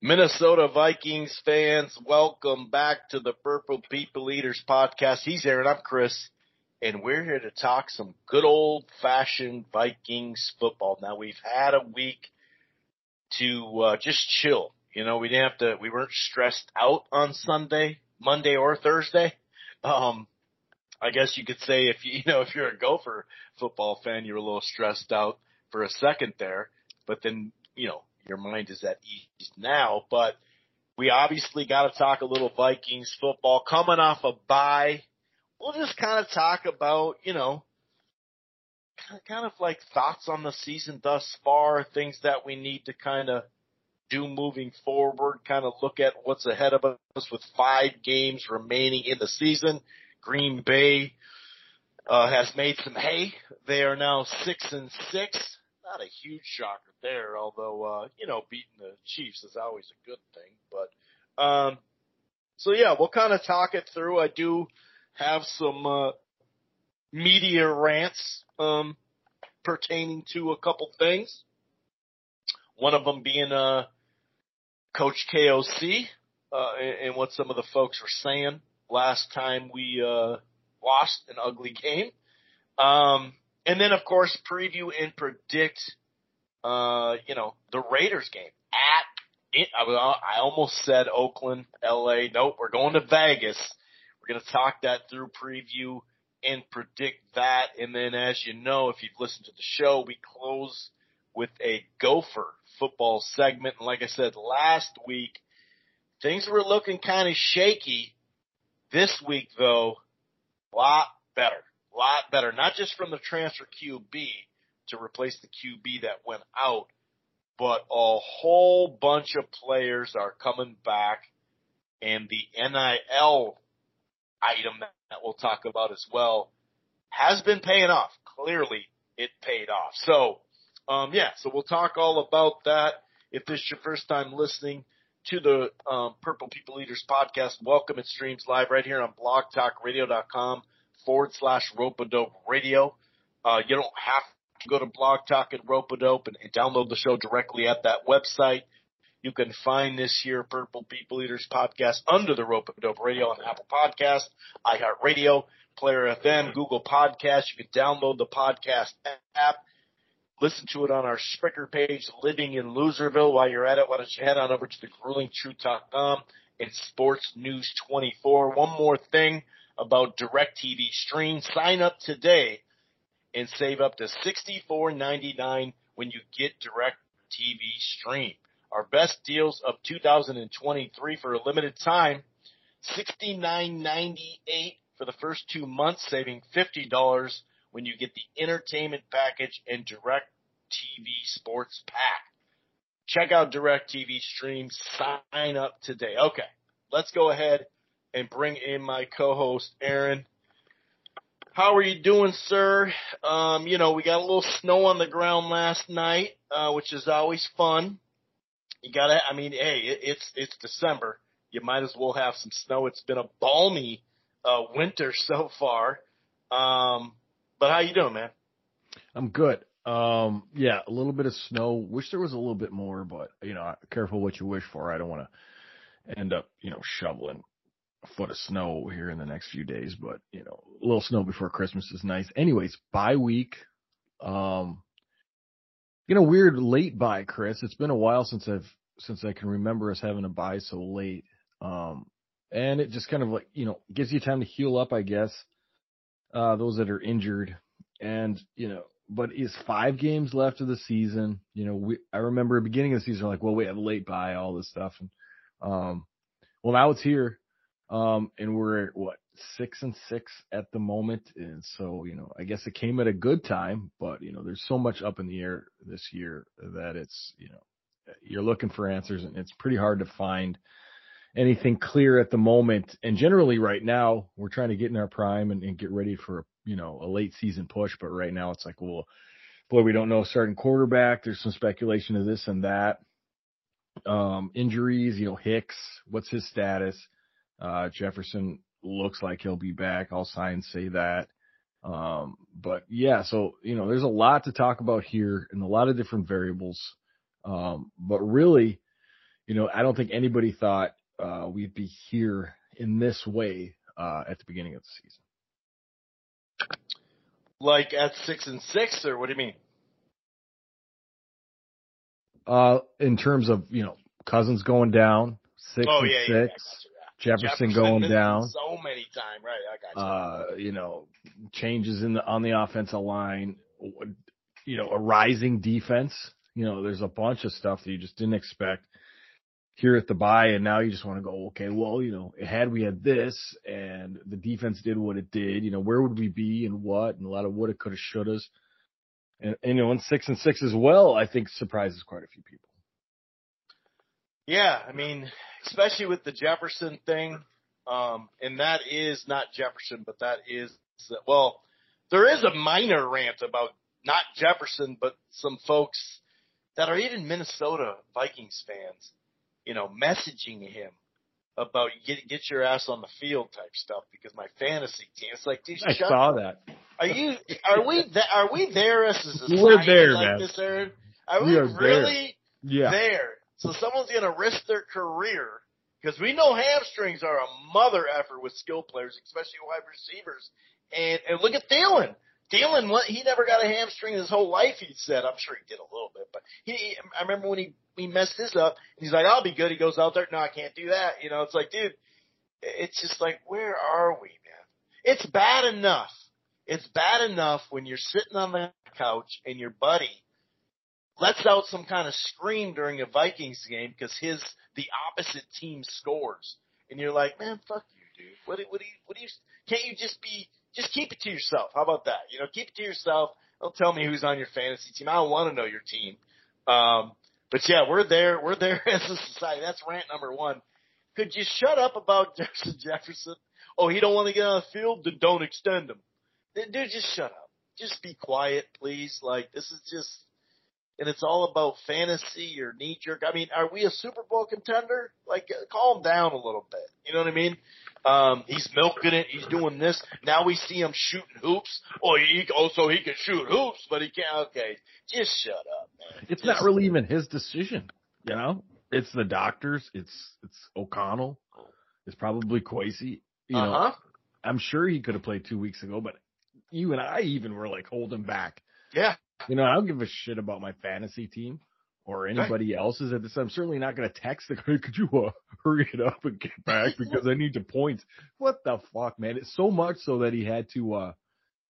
Minnesota Vikings fans, welcome back to the Purple People Eaters podcast. He's Aaron, I'm Chris, and we're here to talk some good old fashioned Vikings football. Now we've had a week to uh, just chill. You know, we didn't have to, we weren't stressed out on Sunday, Monday or Thursday. Um, I guess you could say if you, you know, if you're a Gopher football fan, you're a little stressed out for a second there, but then, you know, your mind is at ease now. But we obviously got to talk a little Vikings football coming off a bye. We'll just kind of talk about, you know, kind of like thoughts on the season thus far, things that we need to kind of do moving forward, kind of look at what's ahead of us with five games remaining in the season. Green Bay uh, has made some hay. They are now six and six not a huge shocker there, although uh, you know, beating the Chiefs is always a good thing. But um so yeah, we'll kind of talk it through. I do have some uh media rants um pertaining to a couple things. One of them being uh Coach KOC uh and, and what some of the folks were saying last time we uh lost an ugly game. Um and then, of course, preview and predict, uh, you know, the Raiders game at it. I, I almost said Oakland, LA. Nope, we're going to Vegas. We're going to talk that through preview and predict that. And then, as you know, if you've listened to the show, we close with a Gopher football segment. And like I said last week, things were looking kind of shaky. This week, though, a lot better lot better, not just from the transfer QB to replace the QB that went out, but a whole bunch of players are coming back and the NIL item that we'll talk about as well has been paying off. Clearly it paid off. So, um, yeah, so we'll talk all about that. If this is your first time listening to the um, Purple People Eaters podcast, welcome. It streams live right here on blogtalkradio.com forward slash Rope A Dope Radio. Uh, you don't have to go to Blog Talk and Rope A Dope and, and download the show directly at that website. You can find this here Purple People Eaters podcast under the rope Ropadope Radio on Apple Podcast, iHeartRadio, Player FM, Google Podcast. You can download the podcast app. Listen to it on our Spreaker page, Living in Loserville. While you're at it, why don't you head on over to the gruelingtruth.com and Sports News 24. One more thing about DirecTV Stream. Sign up today and save up to $64.99 when you get DirecTV Stream. Our best deals of 2023 for a limited time, $69.98 for the first two months, saving $50 when you get the entertainment package and DirecTV Sports Pack. Check out DirecTV Stream. Sign up today. Okay, let's go ahead and bring in my co-host Aaron. How are you doing, sir? Um, you know, we got a little snow on the ground last night, uh, which is always fun. You gotta, I mean, hey, it, it's, it's December. You might as well have some snow. It's been a balmy, uh, winter so far. Um, but how you doing, man? I'm good. Um, yeah, a little bit of snow. Wish there was a little bit more, but you know, careful what you wish for. I don't want to end up, you know, shoveling a foot of snow here in the next few days, but you know, a little snow before Christmas is nice. Anyways, bye week. Um, you know, weird late bye, Chris. It's been a while since I've since I can remember us having a bye so late. Um, and it just kind of like you know gives you time to heal up, I guess. Uh, those that are injured, and you know, but is five games left of the season. You know, we I remember beginning of the season like, well, we have a late bye, all this stuff, and um, well now it's here. Um, and we're at what six and six at the moment, and so you know, I guess it came at a good time, but you know, there's so much up in the air this year that it's you know, you're looking for answers, and it's pretty hard to find anything clear at the moment. And generally, right now, we're trying to get in our prime and, and get ready for you know a late season push, but right now it's like, well, boy, we don't know starting quarterback. There's some speculation of this and that. Um, injuries, you know, Hicks, what's his status? Uh, Jefferson looks like he'll be back. All signs say that. Um, but yeah, so, you know, there's a lot to talk about here and a lot of different variables. Um, but really, you know, I don't think anybody thought uh, we'd be here in this way uh, at the beginning of the season. Like at six and six, or what do you mean? Uh, in terms of you know Cousins going down six oh, and yeah, six, yeah, Jefferson, going down. so many times, right? I got you. Uh, you know, changes in the on the offensive line. You know, a rising defense. You know, there's a bunch of stuff that you just didn't expect here at the bye, and now you just want to go, okay, well, you know, had we had this and the defense did what it did, you know, where would we be and what, and a lot of what it coulda, shouldas. And, and you know, and six and six as well, I think surprises quite a few people. Yeah, I mean, especially with the Jefferson thing, um, and that is not Jefferson, but that is well, there is a minor rant about not Jefferson, but some folks that are even Minnesota Vikings fans you know, messaging him about get get your ass on the field type stuff because my fantasy team. It's like, dude, I saw up. that. Are you? Are we? Th- are we there as a society We're there, like man. this, Aaron? Are We we, are there. really Yeah. there? So someone's going to risk their career because we know hamstrings are a mother effort with skill players, especially wide receivers. And and look at Thielen. Thielen, what he never got a hamstring his whole life. He said, I'm sure he did a little bit, but he. I remember when he he messed this up. He's like, I'll be good. He goes out there. No, I can't do that. You know, it's like, dude, it's just like, where are we, man? It's bad enough. It's bad enough when you're sitting on the couch and your buddy lets out some kind of scream during a Vikings game because his the opposite team scores, and you're like, man, fuck you, dude. What do- what do you what do you? Can't you just be just keep it to yourself? How about that? You know, keep it to yourself. Don't tell me who's on your fantasy team. I don't want to know your team. Um, but yeah, we're there. We're there as a society. That's rant number one. Could you shut up about Jefferson Jefferson? Oh, he don't want to get on the field? Then don't extend him. Dude, just shut up. Just be quiet, please. Like this is just, and it's all about fantasy or knee jerk. I mean, are we a Super Bowl contender? Like, uh, calm down a little bit. You know what I mean? Um, he's milking it. He's doing this. Now we see him shooting hoops. Oh, he oh, so he can shoot hoops, but he can't. Okay, just shut up, man. It's Just- not really even his decision, you know. It's the doctors. It's it's O'Connell. It's probably Kwesi. You know, Uh-huh. I'm sure he could have played two weeks ago, but you and I even were like holding back. Yeah. You know, I don't give a shit about my fantasy team or anybody else's at this. I'm certainly not going to text the guy. Could you uh, hurry it up and get back because I need the points? What the fuck, man? It's so much so that he had to uh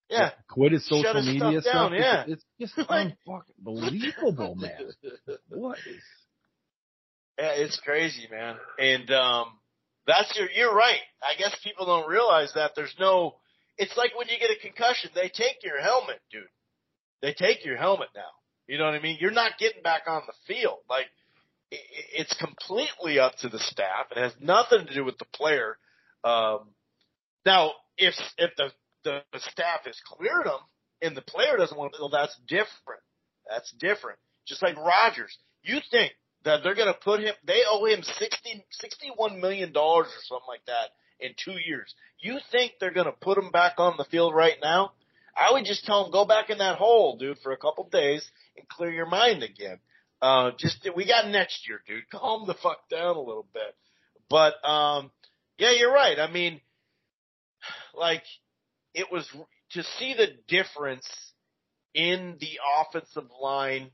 Yeah. quit his social his media stuff down, yeah. It's, it's just unfucking man. What is? Yeah, it's crazy, man. And um that's your you're right. I guess people don't realize that there's no it's like when you get a concussion, they take your helmet, dude. They take your helmet now. You know what I mean? You're not getting back on the field. Like it's completely up to the staff. It has nothing to do with the player. Um now if if the the, staff has cleared them and the player doesn't want to, well, that's different. That's different. Just like Rodgers. You think that they're going to put him, they owe him 60, $61 million or something like that in two years. You think they're going to put him back on the field right now? I would just tell him, go back in that hole, dude, for a couple days and clear your mind again. Uh, just, we got next year, dude. Calm the fuck down a little bit. But, um, yeah, you're right. I mean, like, it was to see the difference in the offensive line.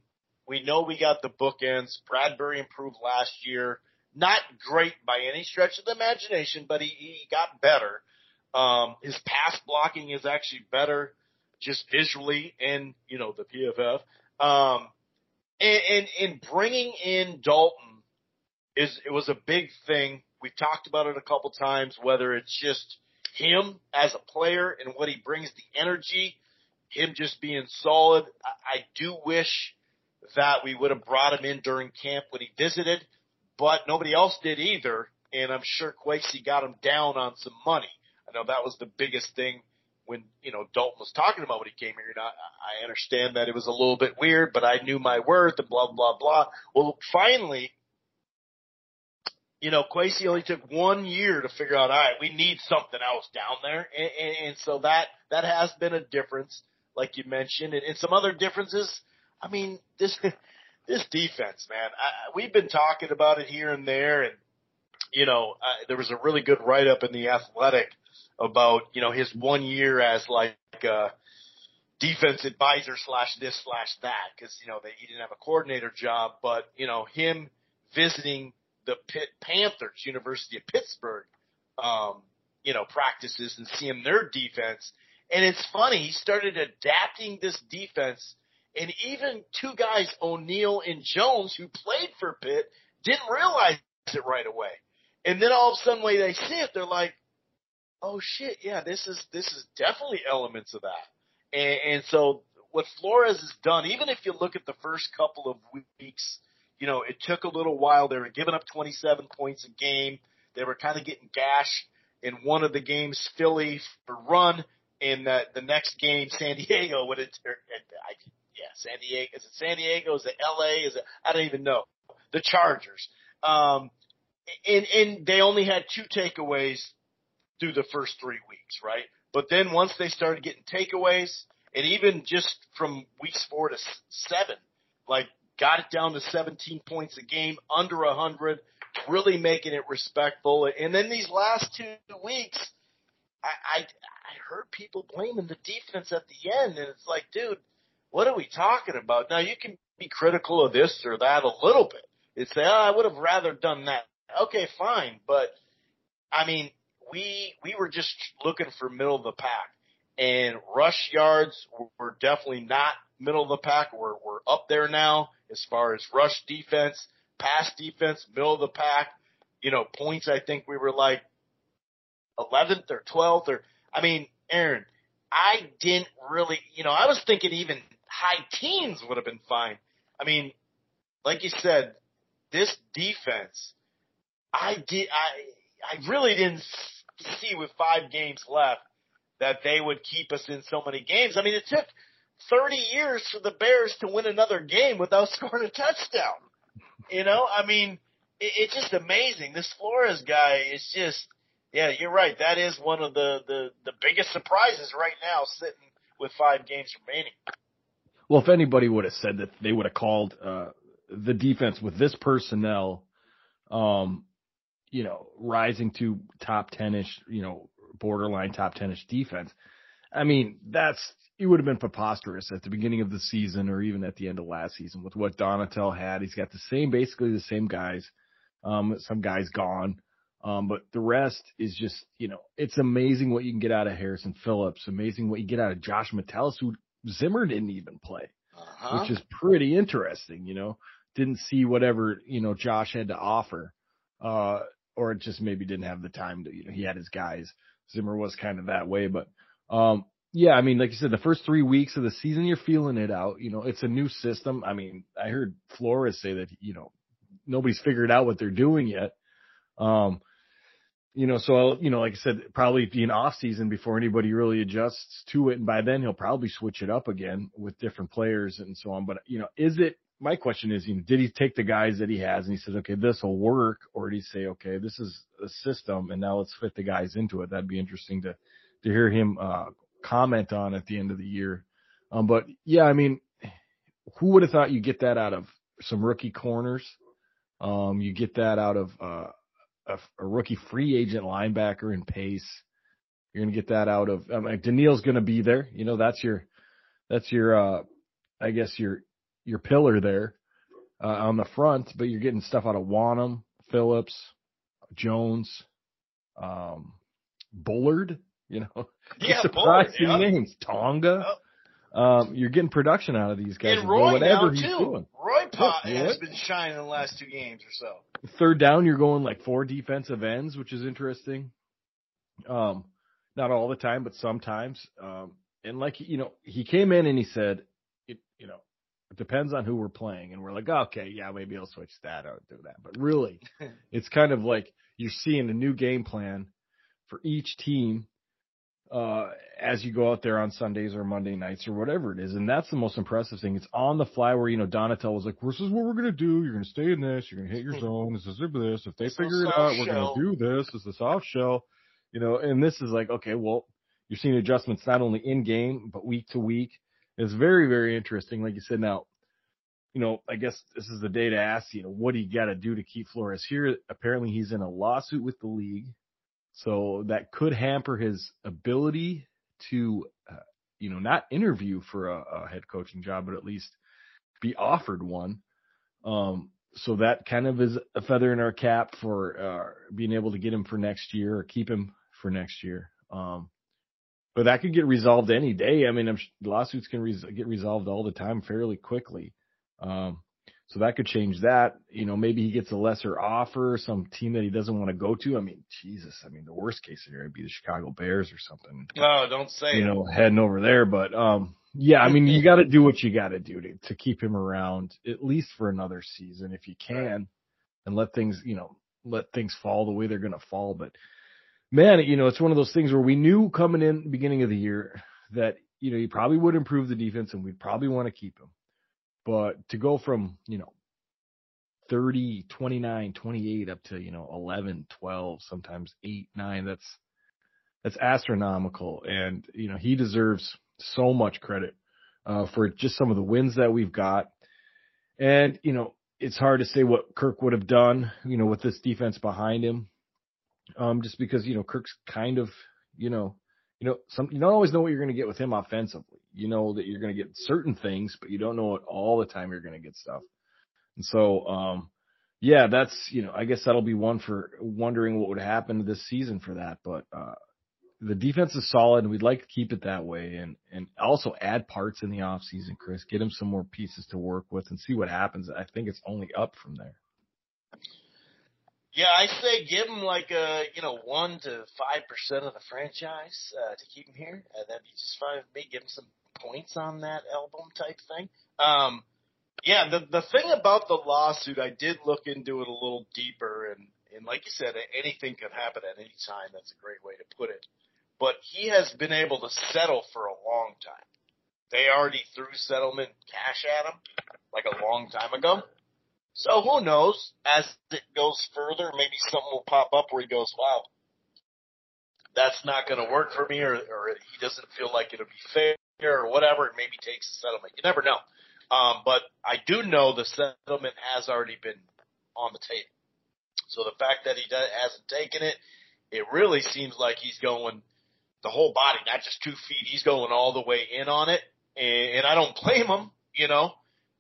We know we got the bookends. Bradbury improved last year. Not great by any stretch of the imagination, but he, he got better. Um, his pass blocking is actually better just visually and, you know, the PFF. Um, and, and, and bringing in Dalton is, it was a big thing. We've talked about it a couple times, whether it's just him as a player and what he brings, the energy, him just being solid. I, I do wish that we would have brought him in during camp when he visited, but nobody else did either. And I'm sure Kwesi got him down on some money. I know that was the biggest thing when, you know, Dalton was talking about when he came here. And I, I understand that it was a little bit weird, but I knew my worth and blah, blah, blah. Well, finally, you know, Kwesi only took one year to figure out, all right, we need something else down there. And, and, and so that, that has been a difference, like you mentioned, and, and some other differences. I mean, this, this defense, man, I, we've been talking about it here and there, and you know, uh, there was a really good write up in the Athletic about you know his one year as like a defense advisor slash this slash that because you know they, he didn't have a coordinator job, but you know him visiting the Pitt Panthers, University of Pittsburgh, um, you know practices and seeing their defense, and it's funny he started adapting this defense and even two guys, O'Neal and Jones, who played for Pitt, didn't realize it right away. And then all of a sudden when they see it, they're like, oh shit, yeah, this is, this is definitely elements of that. And, and so what Flores has done, even if you look at the first couple of weeks, you know, it took a little while. They were giving up 27 points a game. They were kind of getting gashed in one of the games, Philly for run. In the, the next game, San Diego, when it, I yeah, San Diego. Is it San Diego? Is it L.A.? Is it? I don't even know. The Chargers. Um, and and they only had two takeaways through the first three weeks, right? But then once they started getting takeaways, and even just from weeks four to seven, like got it down to 17 points a game, under a hundred, really making it respectful. And then these last two weeks, I, I I heard people blaming the defense at the end, and it's like, dude what are we talking about? Now you can be critical of this or that a little bit. and say, oh, I would have rather done that. Okay, fine, but I mean, we we were just looking for middle of the pack, and rush yards were definitely not middle of the pack. We're we're up there now as far as rush defense, pass defense, middle of the pack. You know, points. I think we were like 11th or 12th, or I mean, Aaron, I didn't really, you know, I was thinking even high teens would have been fine. I mean, like you said, this defense, I did, I, I really didn't see with five games left that they would keep us in so many games. I mean, it took 30 years for the Bears to win another game without scoring a touchdown. You know, I mean, it, it's just amazing. This Flores guy is just, yeah, you're right. That is one of the, the, the biggest surprises right now sitting with five games remaining. Well, if anybody would have said that they would have called uh, the defense with this personnel, um, you know, rising to top ten ish, you know, borderline top ten ish defense. I mean, that's it would have been preposterous at the beginning of the season or even at the end of last season with what Donatell had. He's got the same, basically the same guys. Um, some guys gone. Um, but the rest is just, you know, it's amazing what you can get out of Harrison Phillips. Amazing what you get out of Josh Metellus, who Zimmer didn't even play, uh-huh. which is pretty interesting. You know, didn't see whatever you know Josh had to offer, uh, or it just maybe didn't have the time to. You know, he had his guys. Zimmer was kind of that way, but um, yeah, I mean, like you said, the first three weeks of the season, you're feeling it out. You know, it's a new system. I mean, I heard Flores say that you know nobody's figured out what they're doing yet. Um, you know, so I'll, you know, like I said, probably be an off season before anybody really adjusts to it, and by then he'll probably switch it up again with different players and so on. But you know, is it? My question is, you know, did he take the guys that he has and he says, okay, this will work, or did he say, okay, this is a system, and now let's fit the guys into it? That'd be interesting to to hear him uh, comment on at the end of the year. Um, but yeah, I mean, who would have thought you get that out of some rookie corners? Um, you get that out of uh, a, a rookie free agent linebacker in Pace. You're to get that out of, I mean, Danielle's going to be there. You know, that's your, that's your, uh, I guess your, your pillar there, uh, on the front, but you're getting stuff out of Wonnum, Phillips, Jones, um, Bullard, you know, yeah, surprising Bullard, yeah. names, Tonga. Oh. Um, you're getting production out of these guys. And Roy whatever now he's too. Doing. Roy Pot has been shining the last two games or so. Third down, you're going like four defensive ends, which is interesting. Um, not all the time, but sometimes. Um, and like you know, he came in and he said, it, you know, it depends on who we're playing, and we're like, okay, yeah, maybe I'll switch that out, do that. But really, it's kind of like you're seeing a new game plan for each team uh, as you go out there on Sundays or Monday nights or whatever it is. And that's the most impressive thing. It's on the fly where, you know, Donatell was like, this is what we're going to do. You're going to stay in this. You're going to hit your zone. This is this. If they It's figure it out, we're going to do this. It's a soft shell, you know, and this is like, okay, well, you're seeing adjustments not only in game, but week to week. It's very, very interesting. Like you said, now you know, I guess this is the day to ask, you know, what do you got to do to keep Flores here? Apparently, he's in a lawsuit with the league, so that could hamper his ability to, uh, you know, not interview for a, a, head coaching job, but at least be offered one. Um, so that kind of is a feather in our cap for uh, being able to get him for next year or keep him for next year. Um, but that could get resolved any day. I mean, I'm, lawsuits can res- get resolved all the time fairly quickly. Um, so that could change that. You know, maybe he gets a lesser offer, some team that he doesn't want to go to. I mean, Jesus, I mean, the worst case scenario would be the Chicago Bears or something. Oh, don't say You know, heading over there. But, um, yeah, I mean, you got to do what you got to do to, to keep him around at least for another season if you can and let things, you know, let things fall the way they're going to fall. But man, you know, it's one of those things where we knew coming in beginning of the year that, you know, he probably would improve the defense and we'd probably want to keep him. But to go from, you know, 30, 29, 28 up to, you know, 11, 12, sometimes 8, 9, that's that's astronomical and, you know, he deserves so much credit uh, for just some of the wins that we've got. And, you know, it's hard to say what Kirk would have done, you know, with this defense behind him. Um, just because, you know, Kirk's kind of, you know, you know, some you don't always know what you're going to get with him offensively. You know that you're going to get certain things, but you don't know it all the time you're going to get stuff. And so, um, yeah, that's you know, I guess that'll be one for wondering what would happen this season for that. But uh, the defense is solid, we'd like to keep it that way, and and also add parts in the off season, Chris. Get him some more pieces to work with, and see what happens. I think it's only up from there. Yeah, I say give him like a you know one to five percent of the franchise uh, to keep him here. Uh, that'd be just fine me. Give him some points on that album type thing. Um, yeah, the the thing about the lawsuit, I did look into it a little deeper, and and like you said, anything could happen at any time. That's a great way to put it. But he has been able to settle for a long time. They already threw settlement cash at him like a long time ago. So who knows? As it goes further, maybe something will pop up where he goes, "Wow, that's not going to work for me," or, or he doesn't feel like it'll be fair, or whatever. And maybe takes a settlement. You never know. Um, but I do know the settlement has already been on the table. So the fact that he does, hasn't taken it, it really seems like he's going the whole body, not just two feet. He's going all the way in on it, and, and I don't blame him. You know,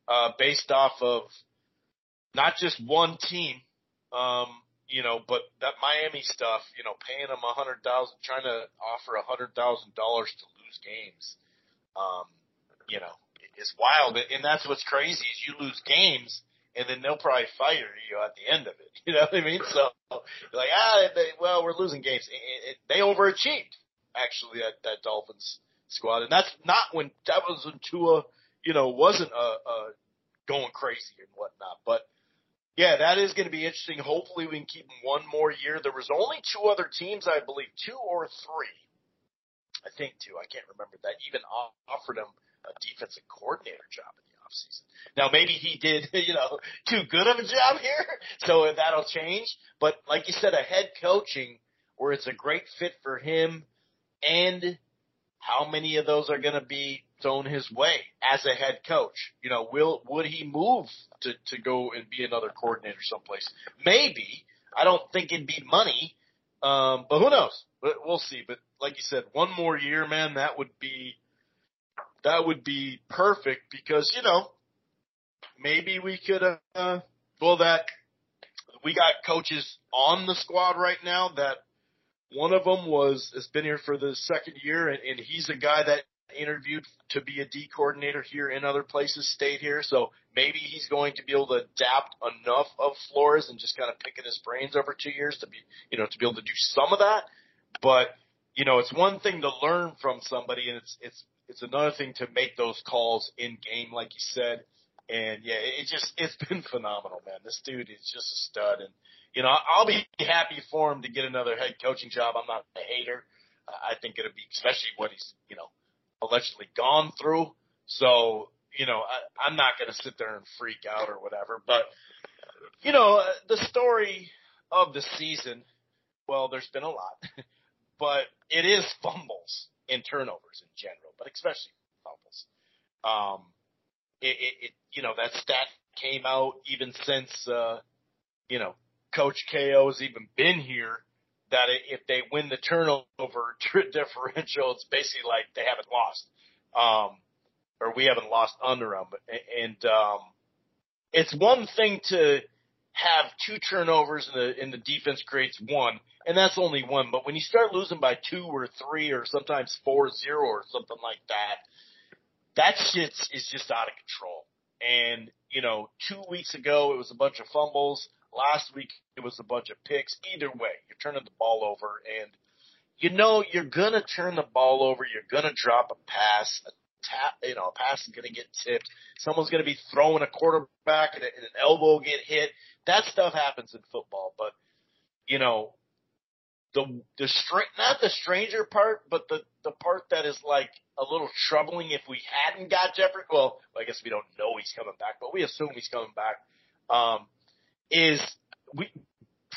uh, based off of not just one team, um, you know, but that Miami stuff, you know, paying them a hundred thousand, trying to offer a hundred thousand dollars to lose games, um, you know, is wild. And that's what's crazy is you lose games and then they'll probably fire you at the end of it. You know what I mean? So like, ah, they, well, we're losing games. It, it, they overachieved actually that, that Dolphins squad. And that's not when, that was when Tua, you know, wasn't, a, a going crazy and whatnot, but yeah, that is going to be interesting. Hopefully, we can keep him one more year. There was only two other teams, I believe, two or three. I think two. I can't remember that even offered him a defensive coordinator job in the offseason. Now, maybe he did, you know, too good of a job here, so that'll change. But like you said, a head coaching where it's a great fit for him, and how many of those are going to be thrown his way as a head coach. You know, will would he move to to go and be another coordinator someplace? Maybe. I don't think it'd be money, um, but who knows? But we'll see. But like you said, one more year, man, that would be that would be perfect because you know maybe we could uh, well that we got coaches on the squad right now that one of them was has been here for the second year and, and he's a guy that interviewed to be a D coordinator here in other places, stayed here. So maybe he's going to be able to adapt enough of Flores and just kind of picking his brains over two years to be, you know, to be able to do some of that. But, you know, it's one thing to learn from somebody and it's, it's, it's another thing to make those calls in game, like you said. And yeah, it just, it's been phenomenal, man. This dude is just a stud. And, you know, I'll be happy for him to get another head coaching job. I'm not a hater. I think it'll be, especially what he's, you know, allegedly gone through. So, you know, I, I'm not going to sit there and freak out or whatever. But, you know, the story of the season, well, there's been a lot, but it is fumbles and turnovers in general, but especially fumbles. Um, it, it, it you know that stat came out even since uh, you know Coach KO's even been here. That if they win the turnover differential, it's basically like they haven't lost, um, or we haven't lost under them. And um, it's one thing to have two turnovers and the, and the defense creates one, and that's only one. But when you start losing by two or three or sometimes four zero or something like that, that shit is just out of control. And, you know, two weeks ago it was a bunch of fumbles. Last week it was a bunch of picks. Either way, you're turning the ball over and you know you're gonna turn the ball over, you're gonna drop a pass, a tap, you know, a pass is gonna get tipped, someone's gonna be throwing a quarterback and, an elbow get hit. That stuff happens in football, but you know, the the str- not the stranger part, but the the part that is like a little troubling if we hadn't got Jeffrey. Well, I guess we don't know he's coming back, but we assume he's coming back. Um, is we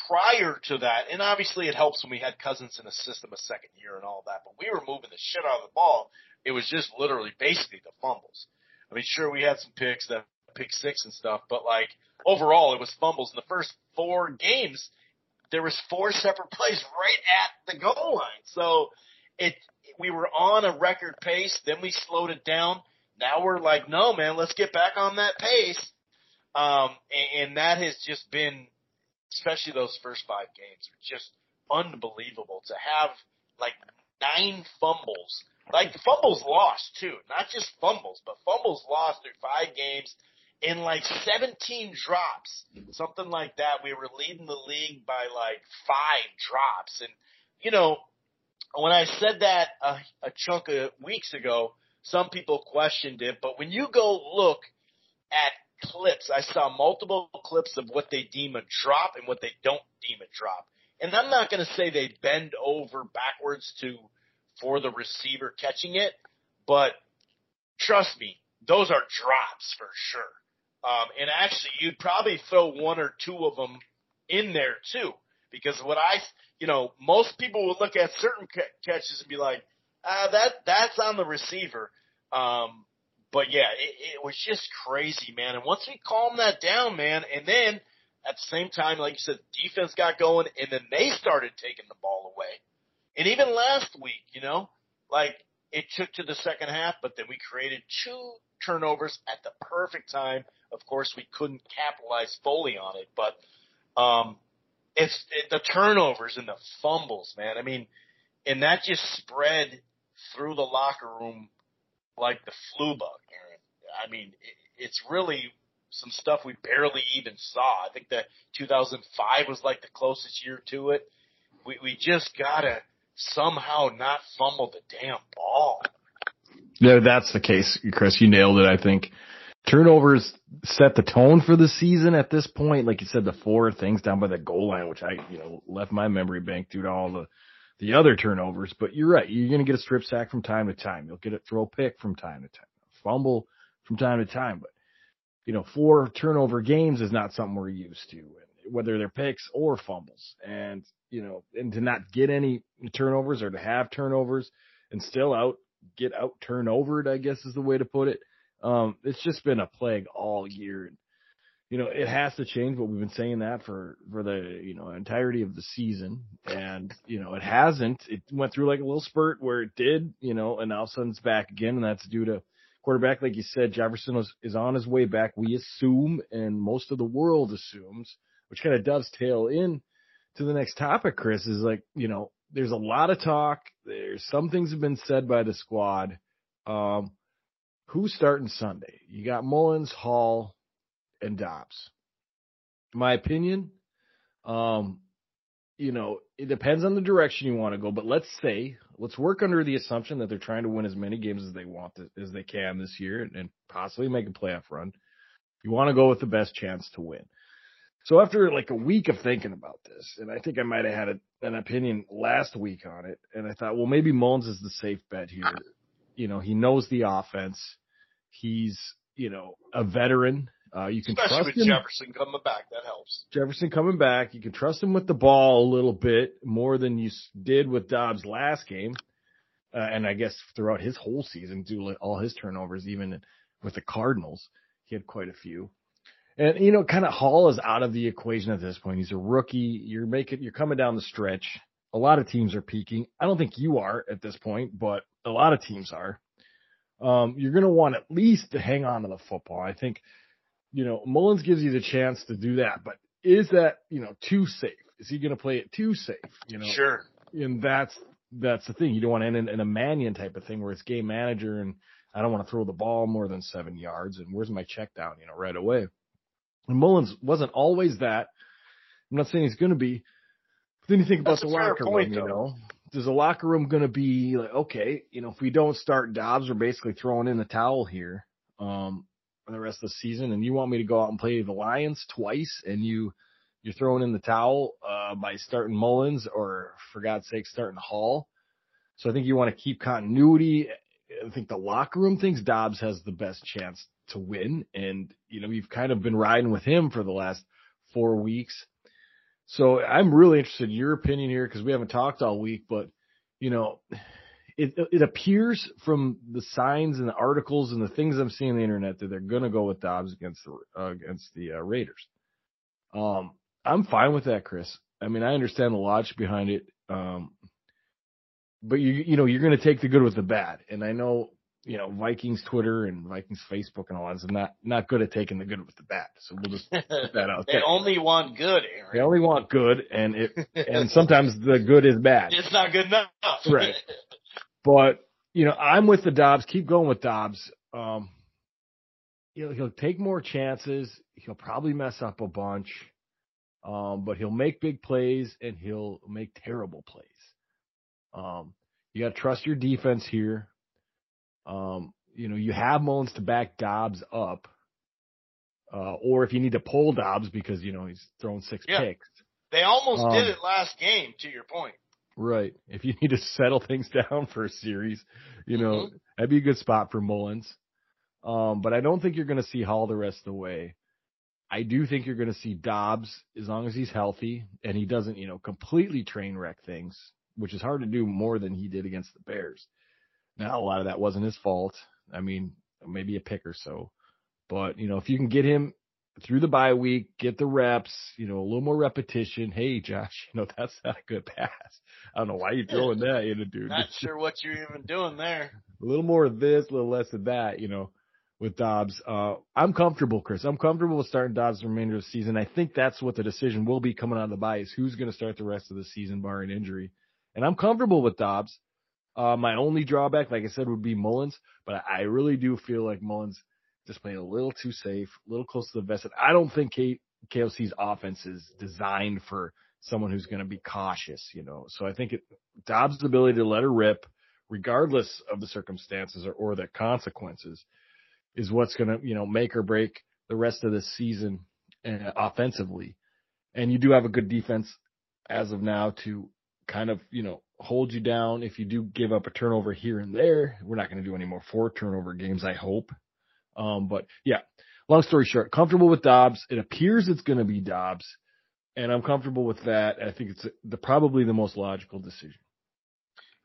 prior to that, and obviously it helps when we had Cousins in the system a second year and all that, but we were moving the shit out of the ball. It was just literally basically the fumbles. I mean, sure we had some picks, that pick six and stuff, but like overall it was fumbles in the first four games there was four separate plays right at the goal line. So it we were on a record pace, then we slowed it down. Now we're like, no man, let's get back on that pace. Um, and, and that has just been, especially those first five games, just unbelievable to have like nine fumbles. Like fumbles lost too, not just fumbles, but fumbles lost through five games in like 17 drops, something like that. We were leading the league by like five drops. And, you know, when I said that a, a chunk of weeks ago, some people questioned it, but when you go look at clips, I saw multiple clips of what they deem a drop and what they don't deem a drop. And I'm not going to say they bend over backwards to, for the receiver catching it, but trust me, those are drops for sure. Um, and actually, you'd probably throw one or two of them in there too, because what I, you know, most people would look at certain catches and be like, ah, that that's on the receiver. Um, but yeah, it, it was just crazy, man. And once we calmed that down, man, and then at the same time, like you said, defense got going, and then they started taking the ball away. And even last week, you know, like it took to the second half, but then we created two turnovers at the perfect time of course, we couldn't capitalize fully on it, but um, it's it, the turnovers and the fumbles, man. I mean, and that just spread through the locker room like the flu bug. Aaron. I mean, it, it's really some stuff we barely even saw. I think that 2005 was like the closest year to it. We we just gotta somehow not fumble the damn ball. Yeah, that's the case, Chris. You nailed it. I think turnovers set the tone for the season at this point. Like you said, the four things down by the goal line, which I, you know, left my memory bank due to all the, the other turnovers. But you're right. You're going to get a strip sack from time to time. You'll get a throw pick from time to time, fumble from time to time. But, you know, four turnover games is not something we're used to, whether they're picks or fumbles. And, you know, and to not get any turnovers or to have turnovers and still out, get out turnovered, I guess is the way to put it um, it's just been a plague all year. You know, it has to change, but we've been saying that for, for the, you know, entirety of the season. And, you know, it hasn't. It went through like a little spurt where it did, you know, and all of a sudden it's back again. And that's due to quarterback. Like you said, Jefferson was, is on his way back. We assume, and most of the world assumes, which kind of dovetail in to the next topic, Chris, is like, you know, there's a lot of talk. There's some things have been said by the squad. Um, Who's starting Sunday? You got Mullens, Hall, and Dobbs. My opinion, um, you know, it depends on the direction you want to go, but let's say, let's work under the assumption that they're trying to win as many games as they want to, as they can this year and, and possibly make a playoff run. You want to go with the best chance to win. So after like a week of thinking about this, and I think I might have had a, an opinion last week on it, and I thought, well, maybe Mullens is the safe bet here you know, he knows the offense. He's, you know, a veteran. Uh, you can Especially trust with him. Jefferson coming back, that helps. Jefferson coming back, you can trust him with the ball a little bit more than you did with Dobbs last game, uh, and I guess throughout his whole season, due to all his turnovers, even with the Cardinals. He had quite a few. And you know, kind of Hall is out of the equation at this point. He's a rookie. You're making, you're coming down the stretch. A lot of teams are peaking. I don't think you are at this point, but a lot of teams are. Um, you're going to want at least to hang on to the football. I think, you know, Mullens gives you the chance to do that, but is that, you know, too safe? Is he going to play it too safe? You know, sure. And that's, that's the thing. You don't want to end in, in a Mannion type of thing where it's game manager and I don't want to throw the ball more than seven yards. And where's my check down, you know, right away. And Mullens wasn't always that. I'm not saying he's going to be. But then you think about That's the locker point, room, you know. Does the locker room going to be like, okay, you know, if we don't start Dobbs, we're basically throwing in the towel here um, for the rest of the season, and you want me to go out and play the Lions twice, and you you're throwing in the towel uh, by starting Mullens or, for God's sake, starting Hall. So I think you want to keep continuity. I think the locker room thinks Dobbs has the best chance to win, and you know you've kind of been riding with him for the last four weeks. So I'm really interested in your opinion here because we haven't talked all week, but you know, it it appears from the signs and the articles and the things I'm seeing on the internet that they're going to go with Dobbs against the uh, against the uh, Raiders. Um, I'm fine with that, Chris. I mean, I understand the logic behind it. Um, but you you know you're going to take the good with the bad, and I know you know Vikings Twitter and Vikings Facebook and all that is not not good at taking the good with the bad. So we'll just put that out they there. only want good, They only want good, and it and sometimes the good is bad. it's not good enough. Right. But you know, I'm with the Dobbs. Keep going with Dobbs. Um, he'll he'll take more chances. He'll probably mess up a bunch, um, but he'll make big plays and he'll make terrible plays. Um, you got to trust your defense here. Um, you know, you have Mullens to back Dobbs up, uh, or if you need to pull Dobbs because you know he's thrown six Yeah. picks. they almost Um, did it last game. To your point. Right. If you need to settle things down for a series, you know, Mhm. that'd be a good spot for Mullens. Um, but I don't think you're going to see Hall the rest of the way. I do think you're going to see Dobbs as long as he's healthy and he doesn't, you know, completely train wreck things, which is hard to do more than he did against the Bears. Now, a lot of that wasn't his fault. I mean, maybe a pick or so, but you know, if you can get him through the bye week, get the reps, you know, a little more repetition. Hey, Josh, you know, that's not a good pass. I don't know why you're throwing that in a dude. Not sure what you're even doing there. A little more of this, a little less of that, you know, with Dobbs. Uh, I'm comfortable, Chris. I'm comfortable with starting Dobbs the remainder of the season. I think that's what the decision will be coming out of the bye is who's going to start the rest of the season barring injury. And I'm comfortable with Dobbs. Uh, my only drawback, like I said, would be Mullens, but I really do feel like Mullens just playing a little too safe, a little close to the vest. I don't think K- KOC's offense is designed for someone who's going to be cautious, you know. So I think it, Dobbs' ability to let her rip, regardless of the circumstances or, or the consequences, is what's going to, you know, make or break the rest of the season uh, offensively. And you do have a good defense as of now to kind of, you know, hold you down if you do give up a turnover here and there. We're not going to do any more four turnover games, I hope. Um, but yeah, long story short, comfortable with Dobbs. It appears it's going to be Dobbs, and I'm comfortable with that. I think it's the probably the most logical decision.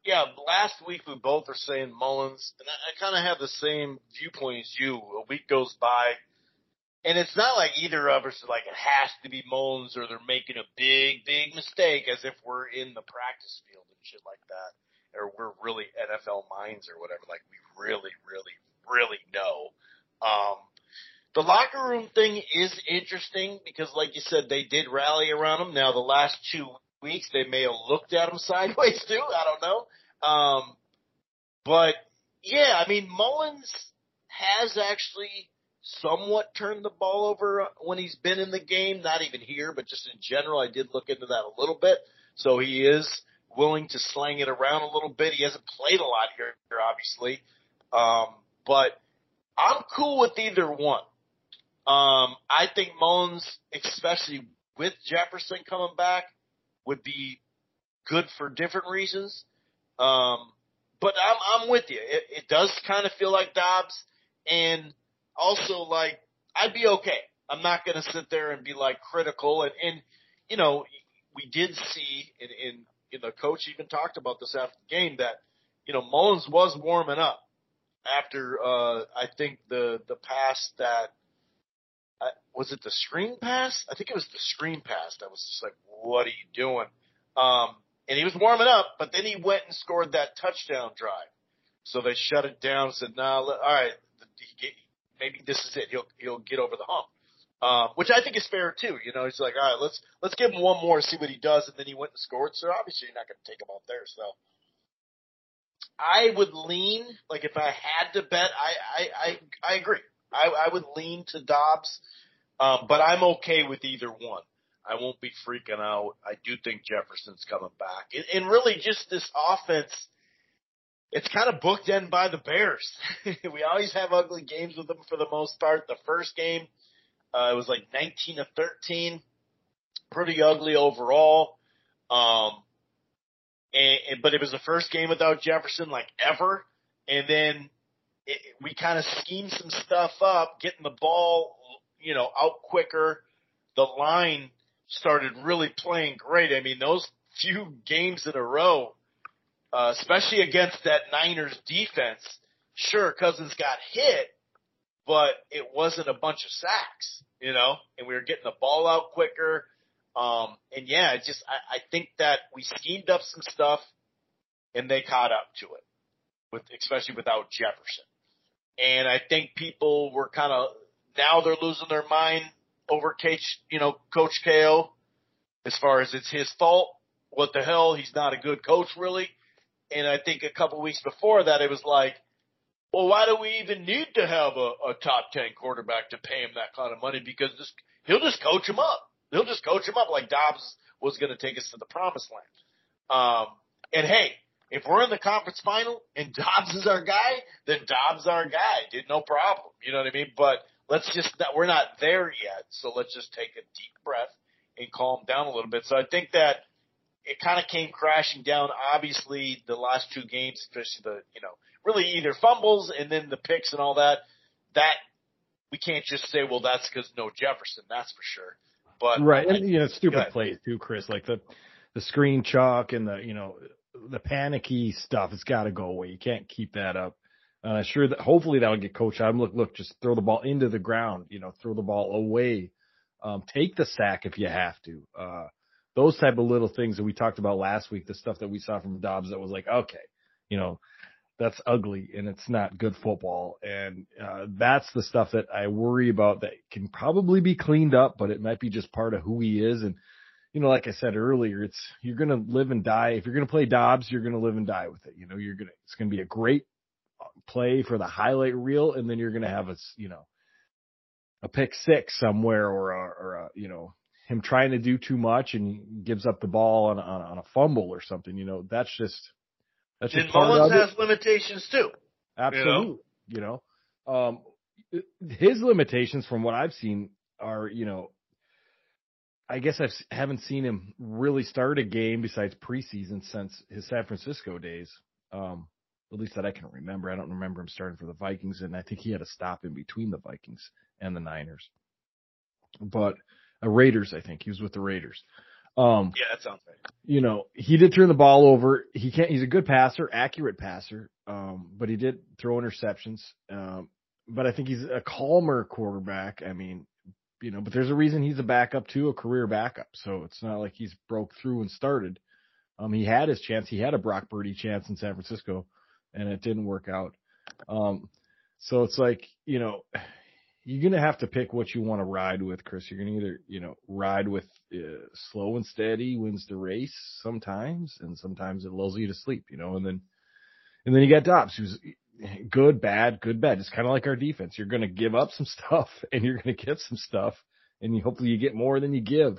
Yeah, last week we both are saying Mullens, and I, I kind of have the same viewpoint as you. A week goes by, and it's not like either of us are like it has to be Mullens or they're making a big, big mistake as if we're in the practice field and shit like that, or we're really NFL minds or whatever. Like we really, really, really know. Um, the locker room thing is interesting because, like you said, they did rally around him. Now the last two weeks they may have looked at him sideways too. I don't know. Um, but yeah, I mean Mullens has actually somewhat turned the ball over when he's been in the game. Not even here, but just in general. I did look into that a little bit. So he is willing to slang it around a little bit. He hasn't played a lot here, obviously. Um, but I'm cool with either one. Um, I think Mullens, especially with Jefferson coming back, would be good for different reasons. Um, but I'm I'm with you. It, it does kind of feel like Dobbs, and also like I'd be okay. I'm not going to sit there and be like critical. And and you know we did see, and and you know, coach even talked about this after the game that you know Mullens was warming up. After uh, I think the the pass that was it the screen pass? I think it was the screen pass. I was just like, "What are you doing?" Um, and he was warming up, but then he went and scored that touchdown drive. So they shut it down. and Said, "Nah, all right, maybe this is it. He'll he'll get over the hump." Um, which I think is fair too. You know, he's like, all right, let's let's give him one more, see what he does, and then he went and scored. So obviously, you're not going to take him out there. So I would lean like if I had to bet, I I I, I agree. I, I would lean to Dobbs, um, but I'm okay with either one. I won't be freaking out. I do think Jefferson's coming back, and, and really just this offense. It's kind of booked in by the Bears. we always have ugly games with them for the most part. The first game, uh, it was like 19 to 13, pretty ugly overall. Um, and, and, but it was the first game without Jefferson like ever. And then it, we kind of schemed some stuff up, getting the ball, you know, out quicker. The line started really playing great. I mean, those few games in a row, uh, especially against that Niners defense, sure, Cousins got hit, but it wasn't a bunch of sacks, you know, and we were getting the ball out quicker. Um, and yeah, just, I, I think that we schemed up some stuff and they caught up to it with, especially without Jefferson. And I think people were kind of, now they're losing their mind over Coach, you know, Coach KO as far as it's his fault. What the hell? He's not a good coach really. And I think a couple weeks before that, it was like, well, why do we even need to have a, a top 10 quarterback to pay him that kind of money? Because this, he'll just coach him up. He'll just coach him up like Dobbs was going to take us to the promised land. Um, and hey, if we're in the conference final and Dobbs is our guy, then Dobbs our guy, dude. No problem. You know what I mean? But let's just we're not there yet. So let's just take a deep breath and calm down a little bit. So I think that it kind of came crashing down. Obviously, the last two games, especially the you know really either fumbles and then the picks and all that. That we can't just say, well, that's because no Jefferson. That's for sure. But right, and you know, stupid plays too, Chris. Like the the screen chalk and the you know the panicky stuff. It's got to go away. You can't keep that up. And uh, sure that hopefully that'll get coached out. Look, look, just throw the ball into the ground. You know, throw the ball away. Um, take the sack if you have to. Uh, those type of little things that we talked about last week, the stuff that we saw from Dobbs that was like, okay, you know, that's ugly and it's not good football. And uh, that's the stuff that I worry about that can probably be cleaned up, but it might be just part of who he is. And, you know, like I said earlier, it's, you're to live and die. If you're to play Dobbs, you're to live and die with it. You know, you're to, it's to be a great play for the highlight reel. And then you're to have a, you know, a pick six somewhere or a, or a, you know, him trying to do too much and gives up the ball on, on, on a fumble or something. You know, that's just, that's part Mullens has limitations too. Absolutely. You know, you know? Um, his limitations from what I've seen are, you know, I guess I haven't seen him really start a game besides preseason since his San Francisco days. Um, at least that I can remember. I don't remember him starting for the Vikings, and I think he had a stop in between the Vikings and the Niners. But uh, Raiders, I think he was with the Raiders. Um, yeah, that sounds right. You know, he did turn the ball over. He can't. He's a good passer, accurate passer. Um, but he did throw interceptions. Um, but I think he's a calmer quarterback. I mean, you know, but there's a reason he's a backup too, a career backup. So it's not like he's broke through and started. Um, he had his chance. He had a Brock Purdy chance in San Francisco, and it didn't work out. Um, so it's like, you know, you're gonna have to pick what you want to ride with, Chris. You're gonna either you know ride with uh, slow and steady wins the race sometimes, and sometimes it lulls you to sleep, you know. And then and then you got Dobbs, who's good, bad, good, bad. It's kind of like our defense. You're gonna give up some stuff, and you're gonna get some stuff, and you hopefully you get more than you give,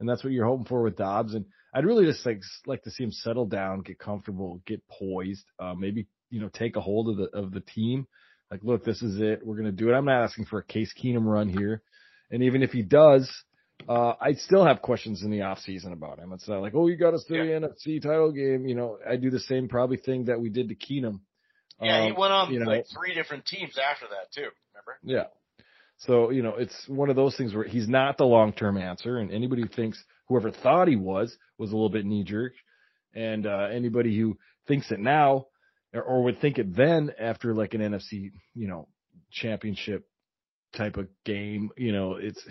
and that's what you're hoping for with Dobbs. And I'd really just like like to see him settle down, get comfortable, get poised, uh, maybe you know take a hold of the of the team like, look, this is it. We're going to do it. I'm not asking for a Case Keenum run here. And even if he does, uh, I still have questions in the off season about him. It's not like, oh, you got us to yeah. the NFC title game. You know, I do the same probably thing that we did to Keenum. Yeah, um, he went on you know, like three different teams after that too. Remember? Yeah. So you know, it's one of those things where he's not the long term answer, and anybody who thinks whoever thought he was was a little bit knee jerk, and uh, anybody who thinks it now or would think it then after like an NFC, you know, championship type of game. You know, it's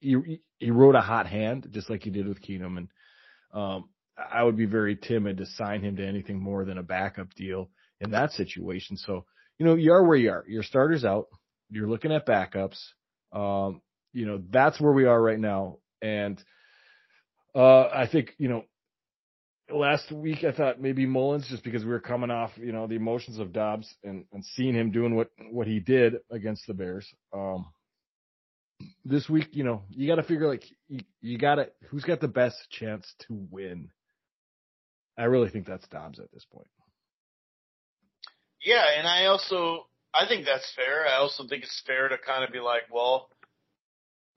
he he wrote a hot hand just like he did with Keenum, and um, I would be very timid to sign him to anything more than a backup deal in that situation. So you know, you are where you are. Your starter's out. You're looking at backups. Um, you know, that's where we are right now, and uh, I think you know last week I thought maybe Mullens just because we were coming off, you know, the emotions of Dobbs and, and seeing him doing what, what he did against the Bears. Um, this week, you know, you got to figure like you, you got to who's got the best chance to win. I really think that's Dobbs at this point. Yeah, and I also I think that's fair. I also think it's fair to kind of be like, well,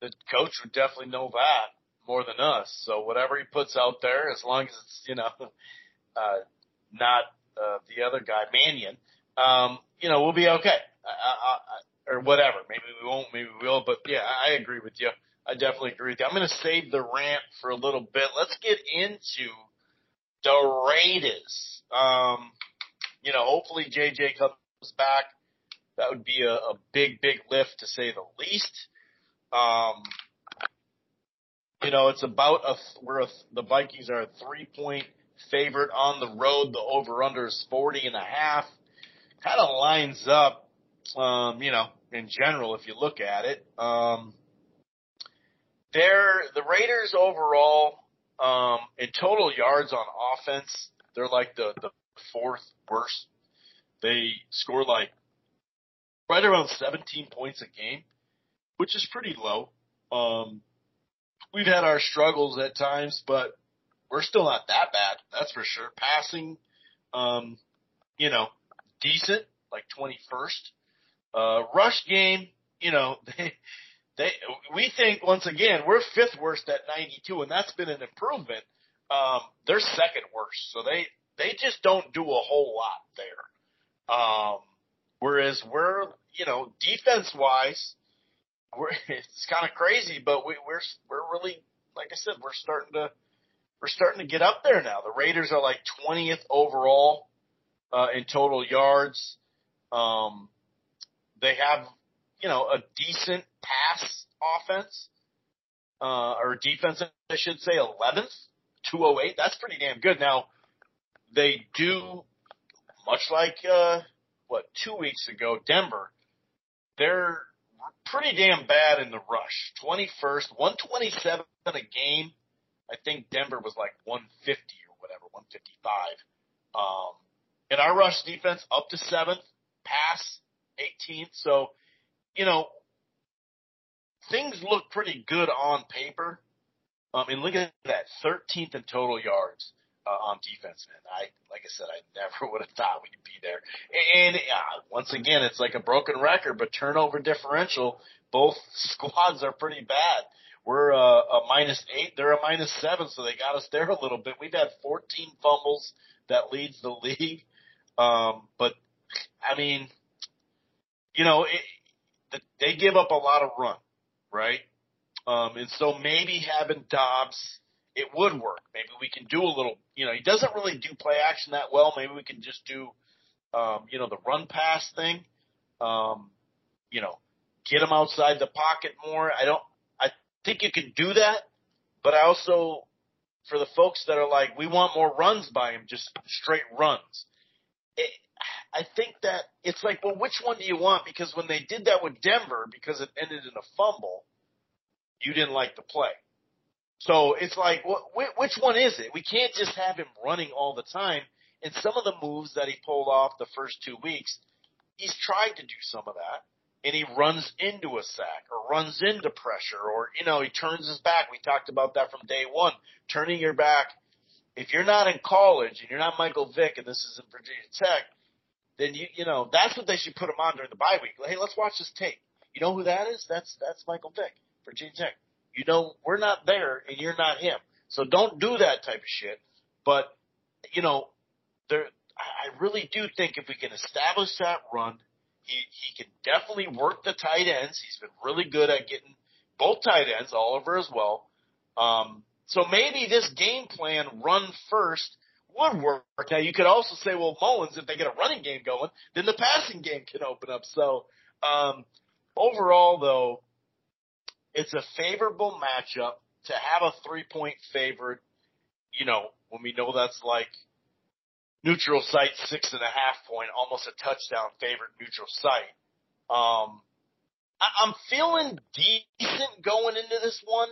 the coach would definitely know that more than us. So whatever he puts out there, as long as it's you know uh, not uh, the other guy Mannion, um, you know we'll be okay. I, I, or whatever. Maybe we won't. Maybe we will. But yeah, I agree with you. I definitely agree with you. I'm going to save the rant for a little bit. Let's get into the Raiders. Um, you know, hopefully JJ comes back. That would be a, a big, big lift to say the least. Um, you know, it's about a where a, the Vikings are a three point favorite on the road. The over under is forty and a half. Kind of lines up, um, you know, in general if you look at it. Um, they're the Raiders overall um, in total yards on offense. They're like the the fourth worst. They score like right around 17 points a game, which is pretty low. Um, we've had our struggles at times, but we're still not that bad. That's for sure. Passing, um, you know, decent, like 21st. Uh, rush game, you know, they, they, we think once again, we're fifth worst at 92 and that's been an improvement. Um, they're second worst. So they, they just don't do a whole lot there. Um, whereas we're, you know, defense wise, we're it's kind of crazy, but we, we're we're really like I said, we're starting to we're starting to get up there now. The Raiders are like 20th overall uh, in total yards. Um, they have you know a decent pass offense uh, or defense, I should say, 11th, 208. That's pretty damn good. Now they do much like uh, what two weeks ago, Denver. They're pretty damn bad in the rush. 21st, 127 a game. I think Denver was like 150 or whatever, 155. Um, and our rush defense up to seventh, pass 18th. So, you know, things look pretty good on paper. Um, and look at that, 13th in total yards uh, on defense, man. I, like I said, I never would have thought we'd be there. And uh, once again, it's like a broken record, but turnover differential, both squads are pretty bad. We're uh, a minus eight, they're a minus seven, so they got us there a little bit. We've had 14 fumbles that leads the league. Um, but I mean, you know, it, they give up a lot of run, right? Um, and so maybe having Dobbs it would work. Maybe we can do a little, you know, he doesn't really do play action that well. Maybe we can just do, um, you know, the run pass thing. Um, you know, get him outside the pocket more. I don't, I think you can do that, but I also, for the folks that are like, we want more runs by him, just straight runs. It, I think that it's like, well, which one do you want? Because when they did that with Denver, because it ended in a fumble, you didn't like the play. So it's like, wh- which one is it? We can't just have him running all the time. And some of the moves that he pulled off the first two weeks, he's tried to do some of that. And he runs into a sack or runs into pressure or, you know, he turns his back. We talked about that from day one. Turning your back. If you're not in college and you're not Michael Vick and this is in Virginia Tech, then you, you know, that's what they should put him on during the bye week. Hey, let's watch this tape. You know who that is? That's, that's Michael Vick, Virginia Tech. You know, we're not there and you're not him. So don't do that type of shit. But, you know, there, I really do think if we can establish that run, he, he can definitely work the tight ends. He's been really good at getting both tight ends, Oliver as well. Um, so maybe this game plan run first would work. Now you could also say, well, Mullens, if they get a running game going, then the passing game can open up. So, um, overall though, it's a favorable matchup to have a three point favorite, you know, when we know that's like neutral site six and a half point, almost a touchdown favorite neutral site. Um, I, I'm feeling decent going into this one.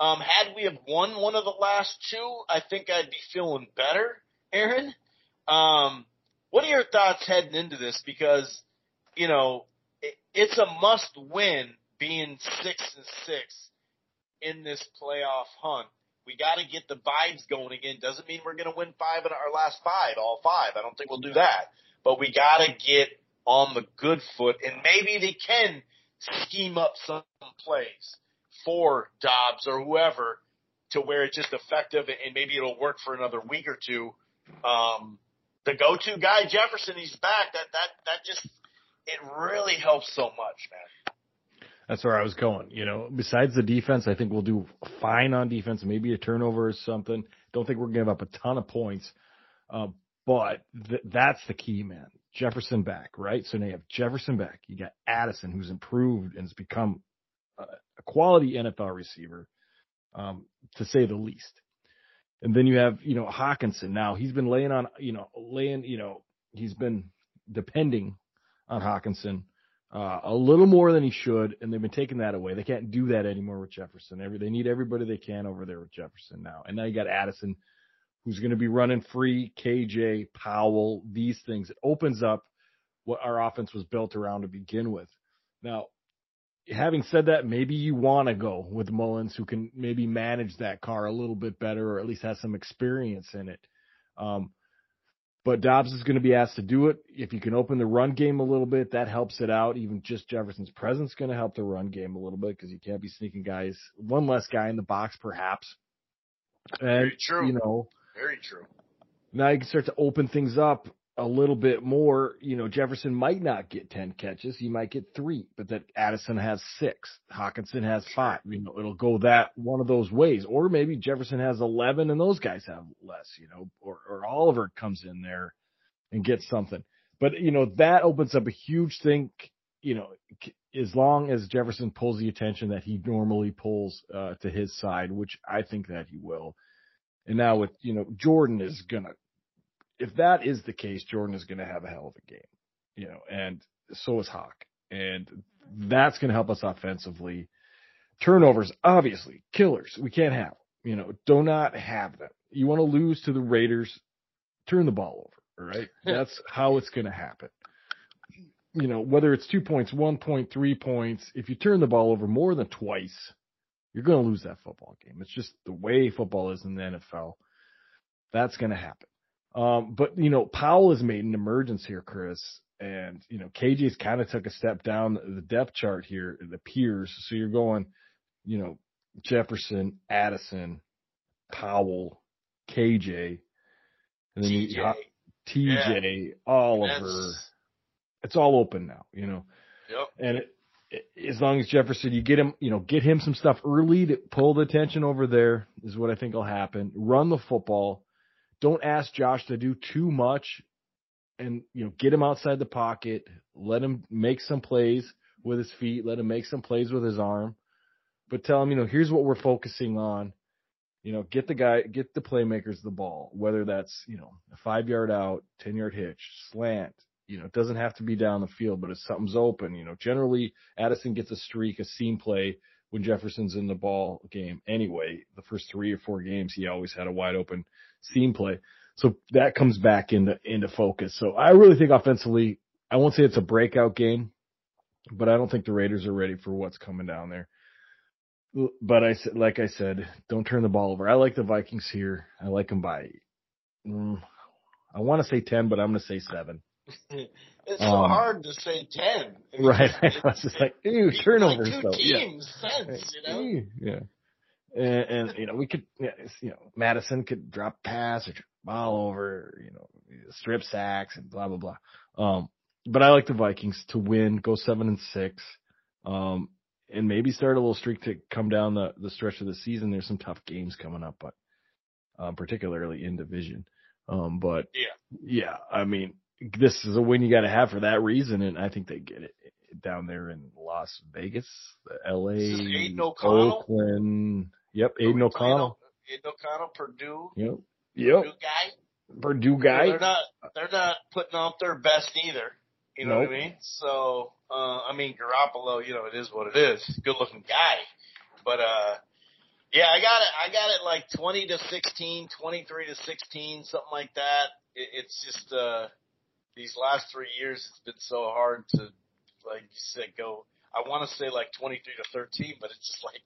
Um, had we have won one of the last two, I think I'd be feeling better, Aaron. Um, what are your thoughts heading into this? Because, you know, it, it's a must win being six and six in this playoff hunt. We got to get the vibes going again. Doesn't mean we're going to win five in our last five, all five. I don't think we'll do that. But we got to get on the good foot, and maybe they can scheme up some plays for Dobbs or whoever to where it's just effective and maybe it'll work for another week or two. Um, the go-to guy Jefferson, he's back. That that that just it really helps so much, man. That's where I was going. You know, besides the defense, I think we'll do fine on defense. Maybe a turnover or something. Don't think we're gonna give up a ton of points. Uh, but th- that's the key, man. Jefferson back, right? So now you have Jefferson back. You got Addison, who's improved and has become a, quality NFL receiver, um, to say the least. And then you have, you know, Hockenson. Now he's been laying on, you know, laying, you know, he's been depending on Hockenson uh, a little more than he should, and they've been taking that away. They can't do that anymore with Jefferson. Every they need everybody they can over there with Jefferson now. And now you got Addison, who's going to be running free, KJ, Powell, these things. It opens up what our offense was built around to begin with. Now, having said that, maybe you want to go with Mullens, who can maybe manage that car a little bit better, or at least has some experience in it. Um, but Dobbs is going to be asked to do it. If you can open the run game a little bit, that helps it out. Even just Jefferson's presence is going to help the run game a little bit because you can't be sneaking guys, one less guy in the box perhaps. And, Very true. You know, Very true. now you can start to open things up a little bit more. You know, Jefferson might not get 10 catches. He might get three, but that Addison has six. Hockenson has five. You know, it'll go that one of those ways. Or maybe Jefferson has 11 and those guys have less, you know, or, or Oliver comes in there and gets something. But, you know, that opens up a huge thing, you know, as long as Jefferson pulls the attention that he normally pulls uh, to his side, which I think that he will. And now with, you know, Jordan is going to if that is the case, Jordan is going to have a hell of a game, you know, and so is Hawk. And that's going to help us offensively. Turnovers, obviously, killers. We can't have, you know, do not have them. You want to lose to the Raiders, turn the ball over, all right? That's how it's going to happen. You know, whether it's two points, one point, three points, if you turn the ball over more than twice, you're going to lose that football game. It's just the way football is in the NFL. That's going to happen. Um, but you know, Powell has made an emergence here, Chris, and you know, KJ's kind of took a step down the depth chart here. It appears. So you're going, you know, Jefferson, Addison, Powell, KJ, and then TJ. you TJ, Oliver. That's- It's all open now, you know. Yep. And it, it, as long as Jefferson, you get him, you know, get him some stuff early to pull the attention over there is what I think will happen. Run the football. Don't ask Josh to do too much and, you know, get him outside the pocket. Let him make some plays with his feet. Let him make some plays with his arm. But tell him, you know, here's what we're focusing on. You know, get the guy, get the playmakers the ball, whether that's, you know, a five yard out, 10 yard hitch, slant. You know, it doesn't have to be down the field, but if something's open, you know, generally Addison gets a streak, a seam play when Jefferson's in the ball game anyway. The first three or four games, he always had a wide open seam play. So that comes back into, into focus. So I really think offensively, I won't say it's a breakout game, but I don't think the Raiders are ready for what's coming down there. But I said, like I said, don't turn the ball over. I like the Vikings here. I like them by, mm, I want to say 10, but I'm going to say seven. It's so Um, hard to say ten. Right. I was just like, ew, turnovers Like two though. Yeah. sense, you know. Ew, Yeah. And, and, you know, we could, yeah, you know, Madison could drop pass or ball over, you know, strip sacks and blah, blah, blah. Um, but I like the Vikings to win, go seven and six, um, and maybe start a little streak to come down the, the stretch of the season. There's some tough games coming up, but, um, particularly in division. Um, but Yeah. yeah, I mean, this is a win you got to have for that reason, and I think they get it down there in Las Vegas, the L.A., Aidan O'Connell? Oakland. Yep, Aidan O'Connell. Aidan O'Connell, Purdue. Yep, Yep. Purdue guy. Purdue guy. They're not. They're not putting out their best either. You know Nope. what I mean? So, uh, I mean, Garoppolo, you know, it is what it is. Good looking guy. But, uh, yeah, I got it. I got it like 20 to 16, 23 to 16, something like that. It, it's just, uh, these last three years, it's been so hard to, like you said, go. I want to say like 23 to 13, but it's just like,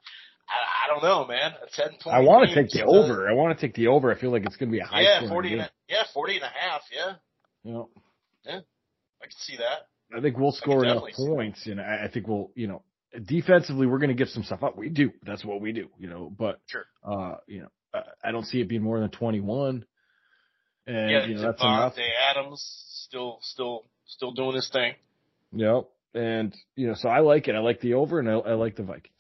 I, I don't know, man. A 10 point. I want to take the over. I want to take the over. I feel like it's going to be a high. Yeah, scoring 40 and a, yeah, 40 and a half. Yeah, You know, I can see that. I think we'll score enough definitely see that. points, and I, I think we'll, you know, defensively we're going to give some stuff up. We do. That's what we do. You know, but Sure. uh, you know, I, I don't see it being more than twenty one. And yeah, you know, that's enough. Davante Adams still, still, still doing his thing. Yep. And you know, so I like it. I like the over, and I, I like the Vikings.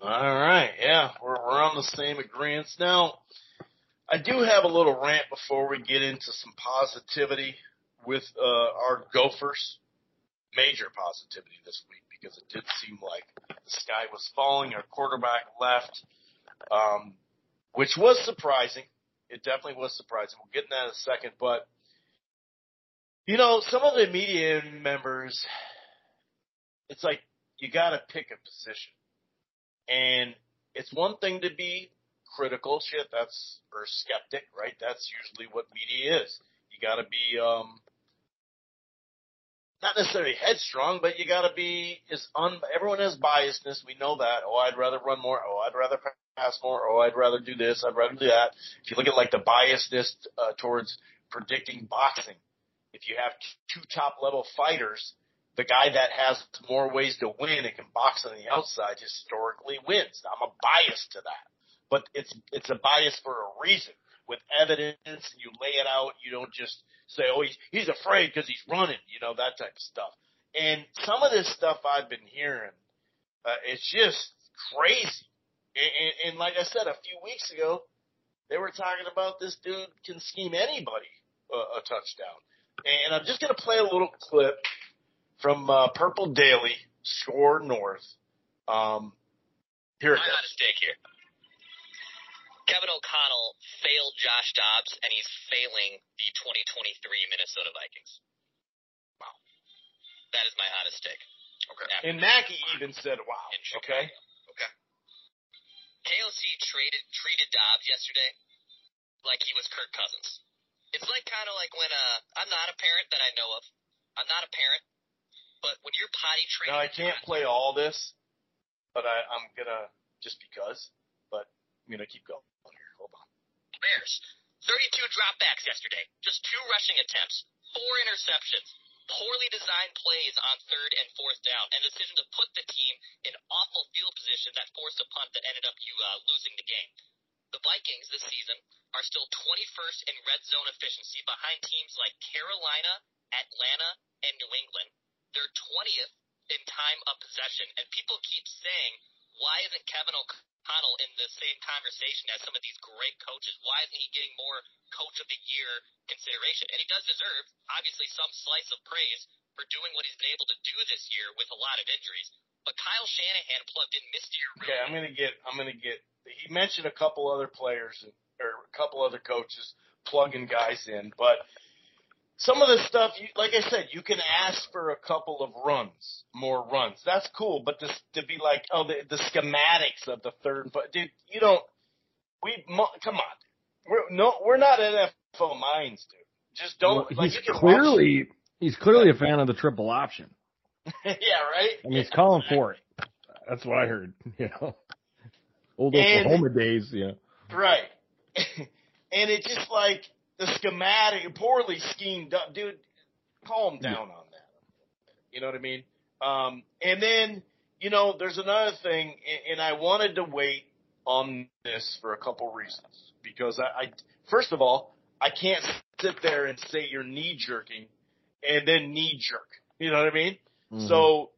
All right, yeah, we're we're on the same agreements now. I do have a little rant before we get into some positivity with uh, our Gophers. Major positivity this week because it did seem like the sky was falling. Our quarterback left, um, which was surprising. It definitely was surprising. We'll get into that in a second, but you know, some of the media members, it's like you got to pick a position. And it's one thing to be critical, shit, that's, or skeptic, right? That's usually what media is. You gotta be, um, not necessarily headstrong, but you gotta be, is un, everyone has biasness, we know that. Oh, I'd rather run more, oh, I'd rather pass more, oh, I'd rather do this, I'd rather do that. If you look at like the biasness, uh, towards predicting boxing, if you have two top level fighters, the guy that has more ways to win and can box on the outside historically wins. I'm a bias to that, but it's it's a bias for a reason with evidence. And you lay it out. You don't just say, "Oh, he's he's afraid because he's running," you know that type of stuff. And some of this stuff I've been hearing, uh, it's just crazy. And, and, and like I said a few weeks ago, they were talking about this dude can scheme anybody uh, a touchdown. And I'm just gonna play a little clip from uh, Purple Daily, SKOR North. Um, here it I'm at stake here. Kevin O'Connell failed Josh Dobbs, and he's failing the 2023 Minnesota Vikings. Wow. That is my hottest take. Okay. And Mackey even said, "Wow." Okay. Chicago. KOC traded treated Dobbs yesterday like he was Kirk Cousins. It's like kind of like when uh I'm not a parent that I know of. I'm not a parent, but when you're potty training, Now I can't play all this, but I, I'm gonna just because. But I'm gonna keep going here. Hold on. Bears. 32 dropbacks yesterday. Just two rushing attempts. Four interceptions. Poorly designed plays on third and fourth down. And a decision to put the team in awful field position that forced a punt that ended up you uh, losing the game. The Vikings this season are still 21st in red zone efficiency behind teams like Carolina, Atlanta, and New England. They're 20th in time of possession. And people keep saying, why isn't Kevin O'Connell in the same conversation as some of these great coaches? Why isn't he getting more coach of the year consideration? And he does deserve, obviously, some slice of praise for doing what he's been able to do this year with a lot of injuries. But Kyle Shanahan plugged in Mystery Okay, I'm gonna get. I'm gonna get. He mentioned a couple other players and, or a couple other coaches plugging guys in, but some of the stuff, you, like I said, you can ask for a couple of runs, more runs. That's cool, but this to be like, oh, the, the schematics of the third, but dude, you don't. We come on, we're no, we're not NFL minds, dude. Just don't. Well, like, he's you can clearly he's clearly a fan of the triple option. Watch- yeah, right. I mean, he's calling for it. That's what I heard. You know, old And- Oklahoma days. Yeah. Right. and it's just like the schematic, poorly schemed up. Dude, calm down on that. You know what I mean? Um, and then, you know, there's another thing, and- and I wanted to wait on this for a couple reasons. Because I, I first of all, I can't sit there and say you're knee jerking and then knee jerk. You know what I mean? Mhm. So,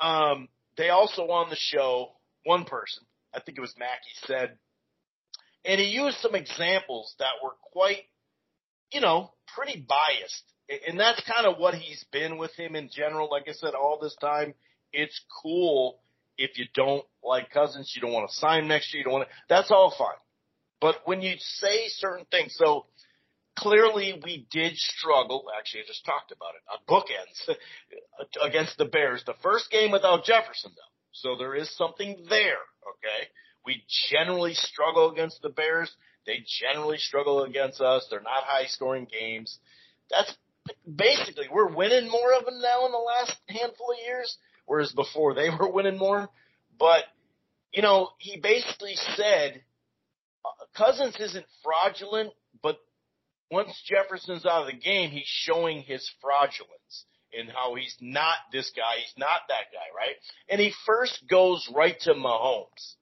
um, they also on the show, one person, I think it was Mackey, said And he used some examples that were quite, you know, pretty biased. And that's kind of what he's been with him in general. Like I said, all this time, it's cool if you don't like Cousins, you don't want to sign next year, you don't want to, that's all fine. But when you say certain things, so clearly we did struggle. Actually, I just talked about it. On bookends against the Bears. The first game without Jefferson, though. So there is something there. Okay. We generally struggle against the Bears. They generally struggle against us. They're not high scoring games. That's basically, we're winning more of them now in the last handful of years, whereas before they were winning more. But, you know, he basically said, uh, Cousins isn't fraudulent, once Jefferson's out of the game, he's showing his fraudulence in how he's not this guy, he's not that guy, right? And he first goes right to Mahomes.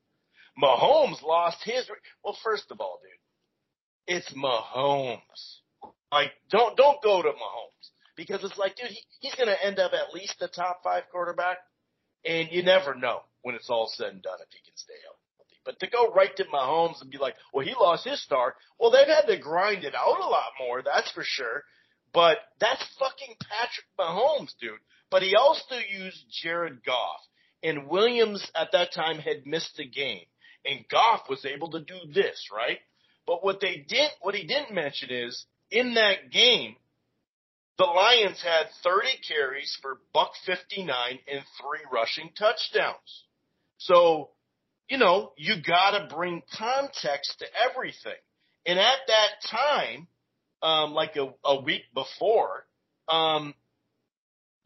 Mahomes lost his. Well, first of all, dude, it's Mahomes. Like, don't don't go to Mahomes because it's like, dude, he, he's going to end up at least the top five quarterback, and you never know when it's all said and done if he can stay healthy. But to go right to Mahomes and be like, well, he lost his star. Well, they've had to grind it out a lot more, that's for sure. But that's fucking Patrick Mahomes, dude. But he also used Jared Goff. And Williams at that time had missed a game. And Goff was able to do this, right? But what they didn't, what he didn't mention is in that game, the Lions had 30 carries for buck 59 and three rushing touchdowns. So, you know, you gotta bring context to everything. And at that time, um, like a, a week before, um,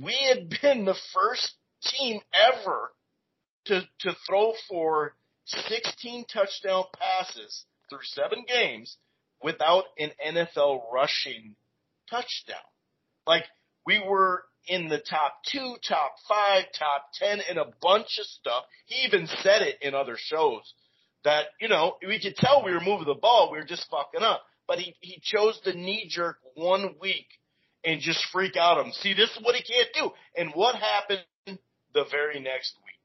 we had been the first team ever to, to throw for 16 touchdown passes through seven games without an NFL rushing touchdown. Like we were in the top two, top five, top ten, and a bunch of stuff. He even said it in other shows that, you know, we could tell we were moving the ball, we were just fucking up. But he, he chose the knee jerk one week and just freak out him. See, this is what he can't do. And what happened the very next week?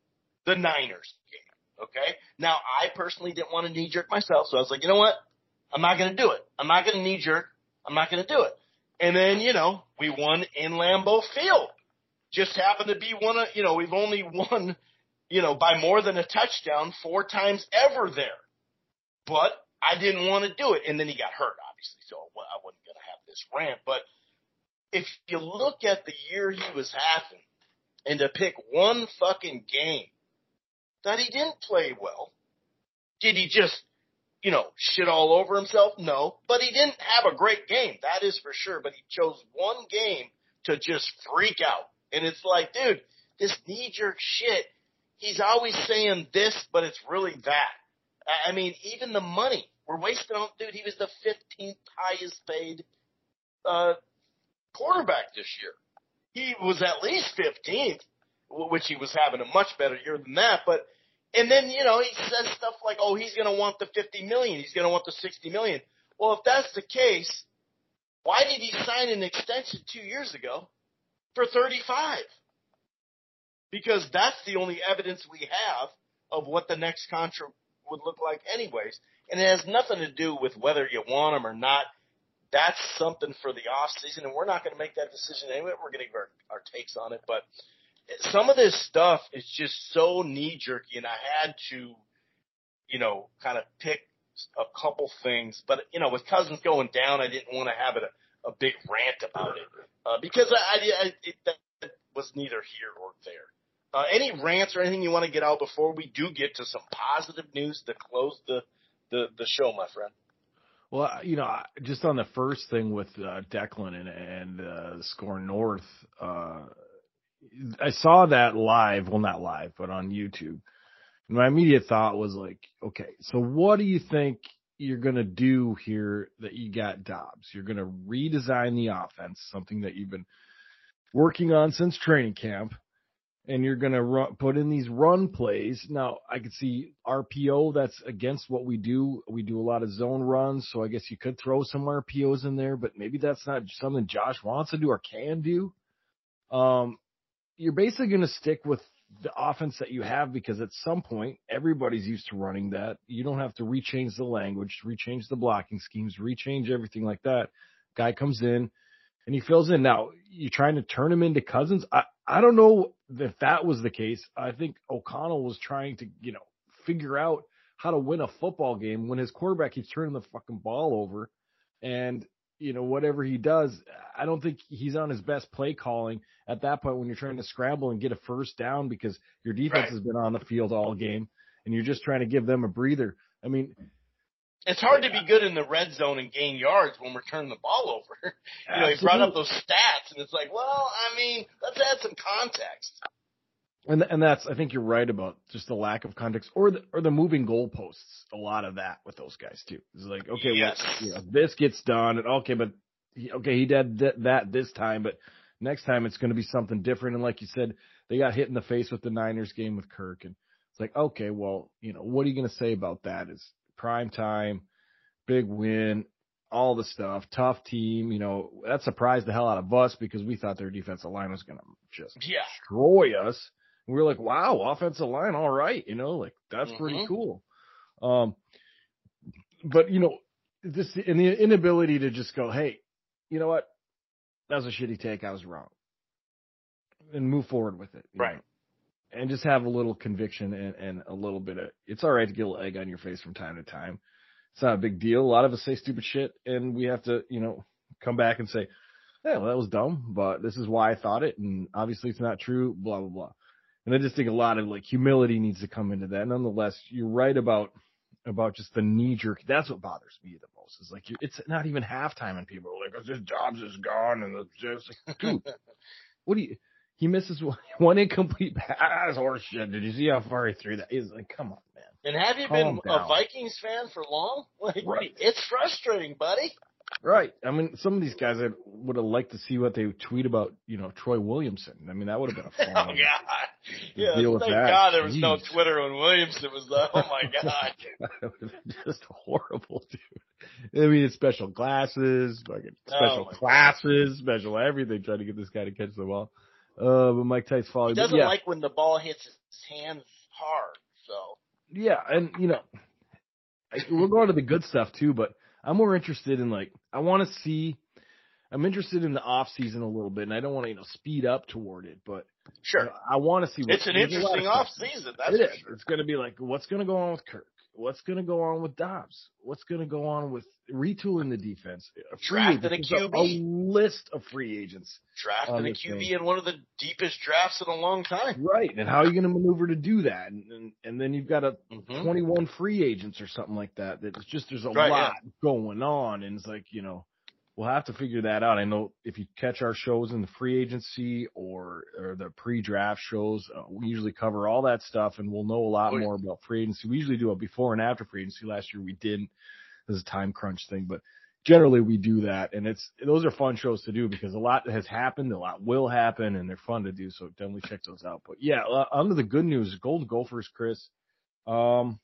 The Niners game. Okay? Now, I personally didn't want to knee jerk myself, so I was like, you know what? I'm not going to do it. I'm not going to knee jerk. I'm not going to do it. And then, you know, we won in Lambeau Field. Just happened to be one of, you know, we've only won, you know, by more than a touchdown four times ever there. But I didn't want to do it. And then he got hurt, obviously. So I wasn't going to have this rant. But if you look at the year he was having and to pick one fucking game that he didn't play well, did he just you know, shit all over himself? No. But he didn't have a great game. That is for sure. But he chose one game to just freak out. And it's like, dude, this knee jerk shit, he's always saying this, but it's really that. I mean, even the money. We're wasting on, dude, he was the 15th highest paid, uh, quarterback this year. He was at least 15th, which he was having a much better year than that, but and then, you know, he says stuff like, oh, he's going to want the 50 million. He's going to want the 60 million. Well, if that's the case, why did he sign an extension two years ago for 35? Because that's the only evidence we have of what the next contract would look like anyways. And it has nothing to do with whether you want him or not. That's something for the off season, and we're not going to make that decision anyway. We're going to give our, our takes on it, but some of this stuff is just so knee jerky, and I had to, you know, kind of pick a couple things. But you know, with Cousins going down, I didn't want to have it a, a big rant about it uh, because I, I, I it, that was neither here or there. Uh, any rants or anything you want to get out before we do get to some positive news to close the the, the show, my friend? Well, you know, just on the first thing with uh, Declan and, and uh, SKOR North, uh, I saw that live, well not live, but on YouTube. And my immediate thought was like, okay, so what do you think you're going to do here that you got Dobbs? You're going to redesign the offense, something that you've been working on since training camp, and you're going to put in these run plays. Now, I could see RPO, that's against what we do. We do a lot of zone runs, so I guess you could throw some RPOs in there, but maybe that's not something Josh wants to do or can do. Um, you're basically going to stick with the offense that you have because at some point everybody's used to running that. You don't have to rechange the language, rechange the blocking schemes, rechange everything like that. Guy comes in and he fills in. Now you're trying to turn him into Cousins. I I don't know if that was the case. I think O'Connell was trying to you know figure out how to win a football game when his quarterback keeps turning the fucking ball over, and you know, whatever he does, I don't think he's on his best play calling at that point when you're trying to scramble and get a first down because your defense Right. has been on the field all game and you're just trying to give them a breather. I mean, It's hard to be good in the red zone and gain yards when we're turning the ball over. you know, he brought up those stats, and it's like, well, I mean, let's add some context. And and that's I think you're right about just the lack of context or the or the moving goalposts. A lot of that with those guys too. It's like okay, Yes. well, you know, this gets done, and okay, but he, okay, he did th- that this time, but next time it's going to be something different. And like you said, they got hit in the face with the Niners game with Kirk, and it's like okay, well, you know, what are you going to say about that? Is prime time, big win, all the stuff, tough team. You know, that surprised the hell out of us because we thought their defensive line was going to just Yeah. destroy us. We were like, wow, offensive line, all right, you know, like that's pretty Mhm. cool. Um, but you know, this and the inability to just go, hey, you know what, that was a shitty take, I was wrong, and move forward with it, Right. know? And just have a little conviction and, and a little bit of. It's all right to get a little egg on your face from time to time. It's not a big deal. A lot of us say stupid shit, and we have to, you know, come back and say, yeah, well, that was dumb, but this is why I thought it, and obviously it's not true, blah, blah, blah. And I just think a lot of like humility needs to come into that. Nonetheless, you're right about, about just the knee jerk. That's what bothers me the most is like, it's not even halftime and people are like, oh, this Dobbs is gone and it's just like, dude, what do you, he misses one, one incomplete pass. That's horse shit. Did you see how far he threw that? He's like, come on, man. And have you Calm been a. Vikings fan for long? Like, Right. It's frustrating, buddy. Right. I mean, some of these guys I would have liked to see what they tweet about, you know, Troy Williamson. I mean, that would have been a fun Oh. God! Yeah, Deal with thank that. God there was no Twitter when Williamson was there. Oh my God! that would have been just horrible, dude. I mean, it's special glasses, fucking Oh, special my classes, special everything, trying to get this guy to catch the ball. Uh, but Mike Tice He doesn't yeah, like when the ball hits his hands hard. So yeah, and you know, we'll go on to the good stuff too, but I'm more interested in like I want to see. I'm interested in the off season a little bit, and I don't want to you know speed up toward it, but sure, I want to see. It's an there's a lot of interesting off season. That's It sure. It's going to be like, what's going to go on with Kirk? What's going to go on with Dobbs? What's going to go on with retooling the defense? Free Drafting a QB. a list of free agents. Drafting a QB thing. in one of the deepest drafts in a long time. Right. And how are you going to maneuver to do that? And, and, and then you've got a Mhm. 21 free agents or something like that. That's just, there's a Right, lot going on. And it's like, you know, we'll have to figure that out. I know if you catch our shows in the free agency or, or the pre-draft shows, uh, we usually cover all that stuff and we'll know a lot Oh, yeah. more about free agency. We usually do a before and after free agency. Last year we didn't. This is a time crunch thing, but generally we do that and it's, those are fun shows to do because a lot has happened, a lot will happen and they're fun to do. So definitely check those out. But yeah, uh, under the good news, Golden Gophers, Chris, um,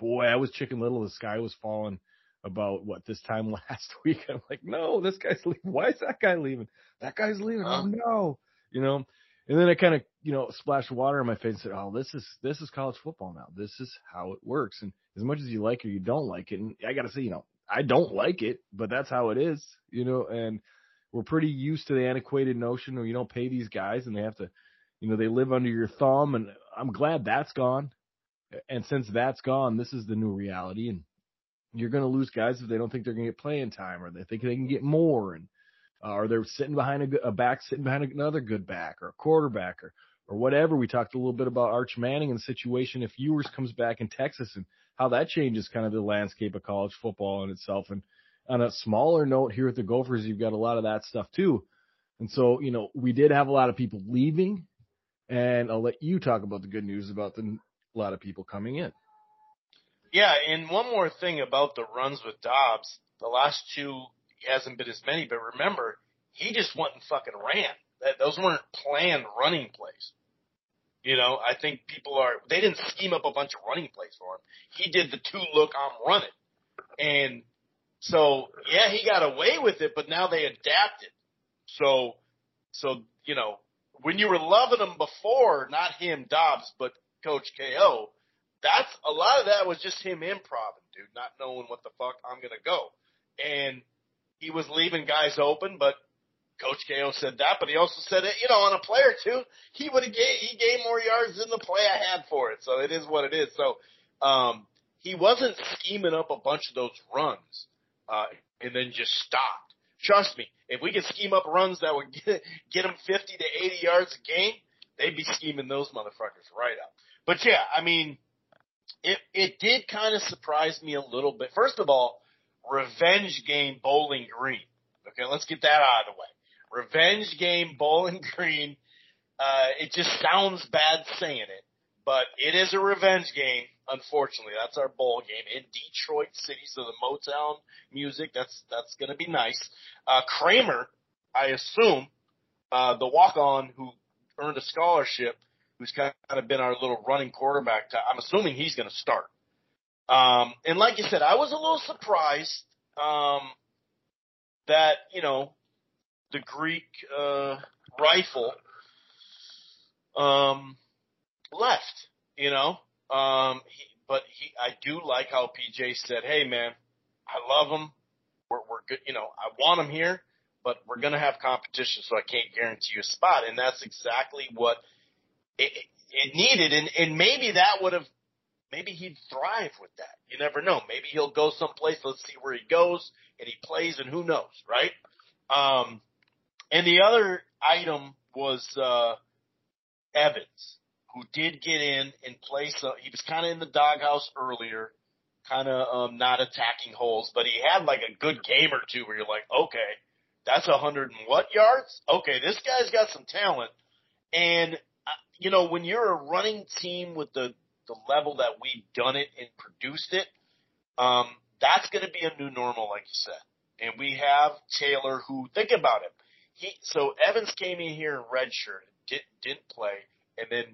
boy, I was chicken little. The sky was falling about what this time last week. I'm like, no, this guy's leaving. Why is that guy leaving? That guy's leaving. Huh? Oh no, you know. And then I kind of, you know, splashed water on my face and said, "Oh, this is this is college football now. This is how it works." And as much as you like it or you don't like it, and I got to say, you know, I don't like it, but that's how it is, you know. And we're pretty used to the antiquated notion where you don't pay these guys and they have to, you know, they live under your thumb. And I'm glad that's gone. And since that's gone, this is the new reality. And you're going to lose guys if they don't think they're going to get playing time or they think they can get more. And, uh, or they're sitting behind a, a back, sitting behind another good back or a quarterback or, or whatever. We talked a little bit about Arch Manning and the situation if Ewers comes back in Texas and how that changes kind of the landscape of college football in itself. And on a smaller note here at the Gophers, you've got a lot of that stuff too. And so, you know, we did have a lot of people leaving and I'll let you talk about the good news about the, a lot of people coming in. Yeah, and one more thing about the runs with Dobbs. The last two hasn't been as many, but remember, he just went and fucking ran. That those weren't planned running plays. You know, I think people are they didn't scheme up a bunch of running plays for him. He did the two look I'm running. And so yeah, he got away with it, but now they adapted. So so, you know, when you were loving him before, not him, Dobbs, but Coach KO, that's a lot of that was just him improvising, dude, not knowing what the fuck I'm gonna go. And he was leaving guys open, but Coach KO said that, but he also said it, you know, on a play or two, he would have gave, he gave more yards than the play I had for it. So it is what it is. So, um, he wasn't scheming up a bunch of those runs, uh, and then just stopped. Trust me, if we could scheme up runs that would get, get them 50 to 80 yards a game, they'd be scheming those motherfuckers right up. But yeah, I mean, it, it did kind of surprise me a little bit. First of all, revenge game Bowling Green. Okay, let's get that out of the way. Revenge game Bowling Green. Uh, it just sounds bad saying it, but it is a revenge game. Unfortunately, that's our bowl game in Detroit City, so the Motown music. That's that's going to be nice. Uh, Kramer, I assume, uh, the walk-on who earned a scholarship, who's kind of been our little running quarterback. I'm assuming he's going to start. Um, and like you said, I was a little surprised um, that you know the Greek uh, rifle um, left. You know, um, he, but he, I do like how PJ said, "Hey, man, I love him. We're, we're good. You know, I want him here, but we're gonna have competition, so I can't guarantee you a spot." And that's exactly what it, it needed. And and maybe that would have, maybe he'd thrive with that. You never know. Maybe he'll go someplace. Let's see where he goes, and he plays, and who knows, right? Um, and the other item was uh, Evans, who did get in and play. So he was kind of in the doghouse earlier, kind of um, not attacking holes, but he had like a good game or two where you're like, okay, that's a hundred and what yards? Okay, this guy's got some talent. And you know, when you're a running team with the the level that we've done it and produced it, um, that's going to be a new normal, like you said. And we have Taylor, who think about it he so Evans came in here in redshirt, didn't, didn't play, and then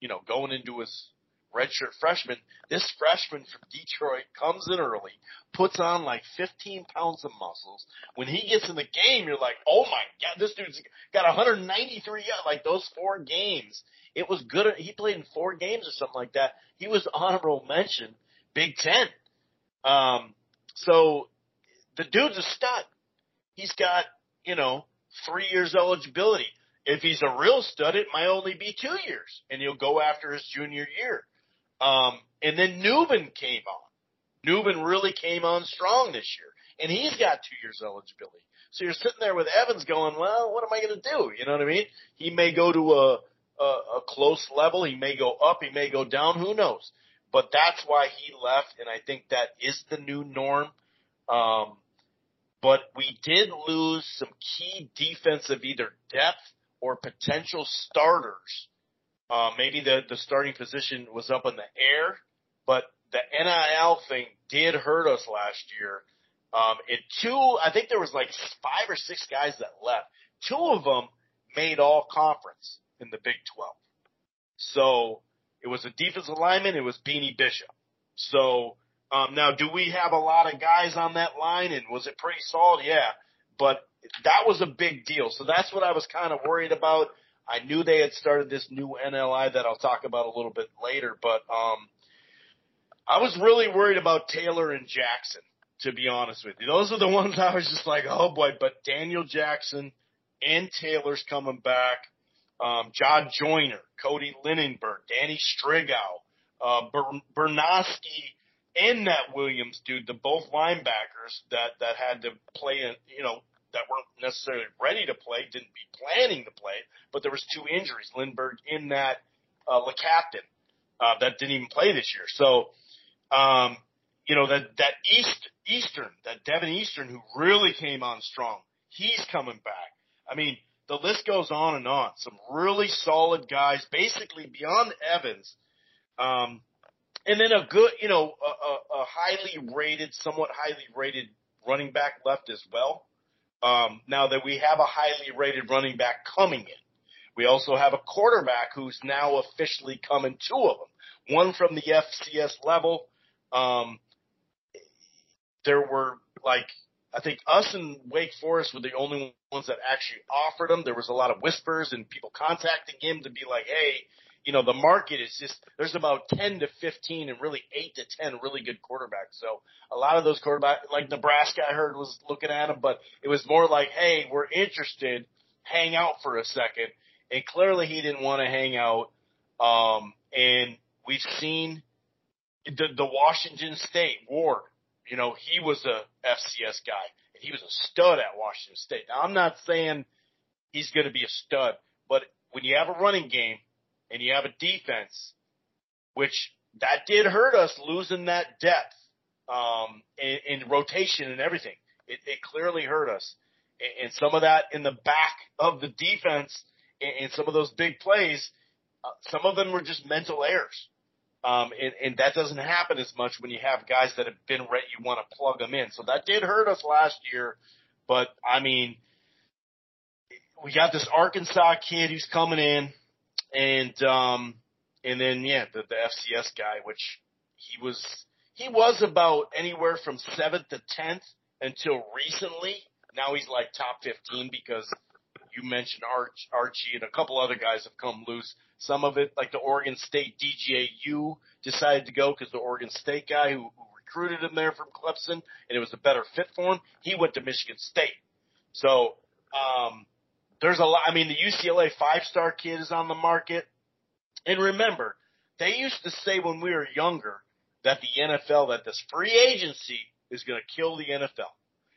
you know going into his redshirt freshman, this freshman from Detroit comes in early, puts on like 15 pounds of muscles. When he gets in the game, you're like, oh my god, this dude's got 193 like those four games. It was good. He played in four games or something like that. He was honorable mention, Big Ten. Um, so the dude's a stud. He's got you know, three years eligibility. If he's a real stud, it might only be two years, and he'll go after his junior year. Um, and then Nubin came on. Nubin really came on strong this year, and he's got two years eligibility. So you're sitting there with Evans going, well, what am I going to do? You know what I mean? He may go to a, a, a close level. He may go up. He may go down. Who knows? But that's why he left, and I think that is the new norm. Um, but we did lose some key defensive either depth or potential starters. Uh, maybe the, the starting position was up in the air, but the NIL thing did hurt us last year. Um, and two, I think there was like five or six guys that left. Two of them made all conference in the Big 12. So it was a defensive lineman. It was Beanie Bishop. So um, now, do we have a lot of guys on that line, and was it pretty solid? Yeah, but that was a big deal. So that's what I was kind of worried about. I knew they had started this new NLI that I'll talk about a little bit later, but um, I was really worried about Taylor and Jackson. To be honest with you, those are the ones I was just like, oh boy. But Daniel Jackson and Taylor's coming back. Um, John Joyner, Cody Lindenberg, Danny Striggow, uh, Ber- Bernosky and Nat Williams, dude, the both linebackers that that had to play, in, you know, that weren't necessarily ready to play, didn't be planning to play, but there was two injuries, Lindenberg in that uh, LeCaptain, uh, that didn't even play this year. So, um, you know, that that East Eastern, that Deven Eastern, who really came on strong, he's coming back. I mean, the list goes on and on. Some really solid guys, basically beyond Evans. Um, and then a good, you know, a, a, a highly rated, somewhat highly rated running back left as well. Um, now that we have a highly rated running back coming in, we also have a quarterback who's now officially coming. Two of them, one from the FCS level. Um, there were like I think us and Wake Forest were the only ones that actually offered him. There was a lot of whispers and people contacting him to be like, hey, you know, the market is just, there's about 10 to 15 and really 8 to 10 really good quarterbacks. So a lot of those quarterbacks, like Nebraska, I heard was looking at him, but it was more like, hey, we're interested. Hang out for a second. And clearly he didn't want to hang out. Um, and we've seen the, the Washington State Ward you know, he was a FCS guy and he was a stud at Washington State. Now I'm not saying he's going to be a stud, but when you have a running game and you have a defense, which that did hurt us losing that depth, um, in, in rotation and everything. It, it clearly hurt us. And, some of that in the back of the defense and, and some of those big plays, uh, some of them were just mental errors. Um, and, and that doesn't happen as much when you have guys that have been ready. You want to plug them in. So that did hurt us last year. But I mean, we got this Arkansas kid who's coming in and, um, and then, yeah, the, the FCS guy, which he was, he was about anywhere from seventh to 10th until recently. Now he's like top 15 because you mentioned Arch, Archie and a couple other guys have come loose. Some of it, like the Oregon State DJU, decided to go because the Oregon State guy who, who recruited him there from Clemson, and it was a better fit for him. He went to Michigan State. So um, there's a lot. I mean, the UCLA five-star kid is on the market. And remember, they used to say when we were younger that the NFL, that this free agency is going to kill the NFL.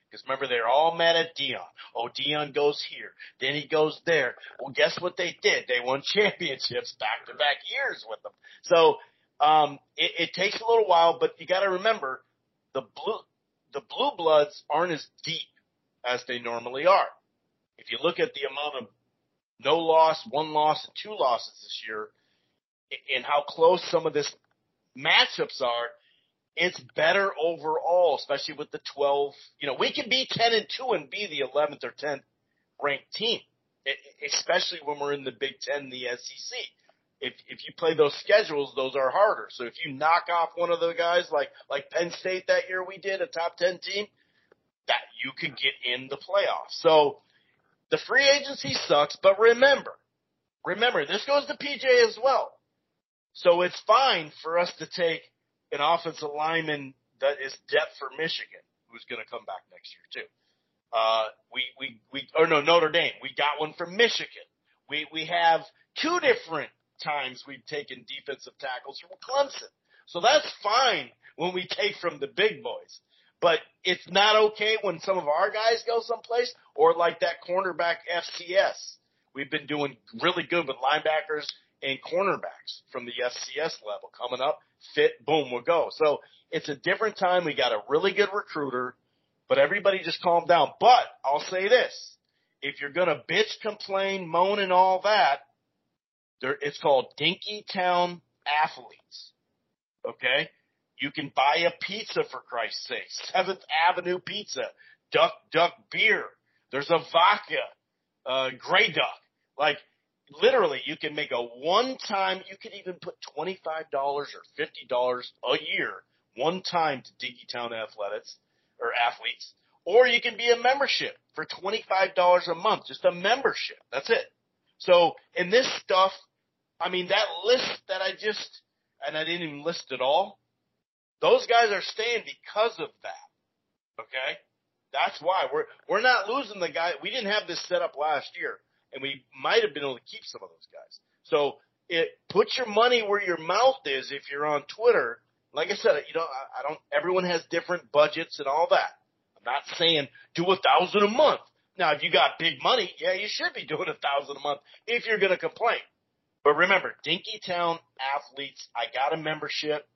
Because remember, they're all mad at Deion. Oh, Deion goes here, then he goes there. Well, guess what they did? They won championships back to back years with them. So um, it, it takes a little while, but you got to remember the blue the blue bloods aren't as deep as they normally are. If you look at the amount of no loss, one loss, and two losses this year, and how close some of this matchups are, it's better overall, especially with the 12. You know, we can be 10 and 2 and be the 11th or 10th ranked team, especially when we're in the Big Ten, the SEC. If if you play those schedules, those are harder. So if you knock off one of the guys like like Penn State that year we did, a top 10 team, that you could get in the playoffs. So the free agency sucks, but remember, remember this goes to PJ as well. So it's fine for us to take an offensive lineman that is depth for Michigan, who's going to come back next year too. Uh, we, we, we, or no, Notre Dame. We got one from Michigan. We, we have two different times we've taken defensive tackles from Clemson. So that's fine when we take from the big boys. But it's not okay when some of our guys go someplace or like that cornerback FCS. We've been doing really good with linebackers and cornerbacks from the FCS level coming up fit, boom, we'll go. So it's a different time. We got a really good recruiter, but everybody just calm down. But I'll say this. If you're gonna bitch, complain, moan and all that, there, it's called Dinkytown Athletes. Okay? You can buy a pizza for Christ's sake. Seventh Avenue Pizza. Duck Duck Beer. There's a vodka. Uh, Gray Duck. Like, literally you can make a one time you can even put twenty five dollars or fifty dollars a year one time to Dinkytown Athletics or athletes. Or you can be a membership for twenty five dollars a month, just a membership. That's it. So in this stuff, I mean that list that I just and I didn't even list it all, those guys are staying because of that. Okay? That's why we're we're not losing the guy. We didn't have this set up last year and we might have been able to keep some of those guys. So it put your money where your mouth is if you're on Twitter. Like I said, you know, I, I don't. Everyone has different budgets and all that. I'm not saying do a thousand a month. Now, if you got big money, yeah, you should be doing a thousand a month if you're going to complain. But remember, Dinkytown athletes, I got a membership.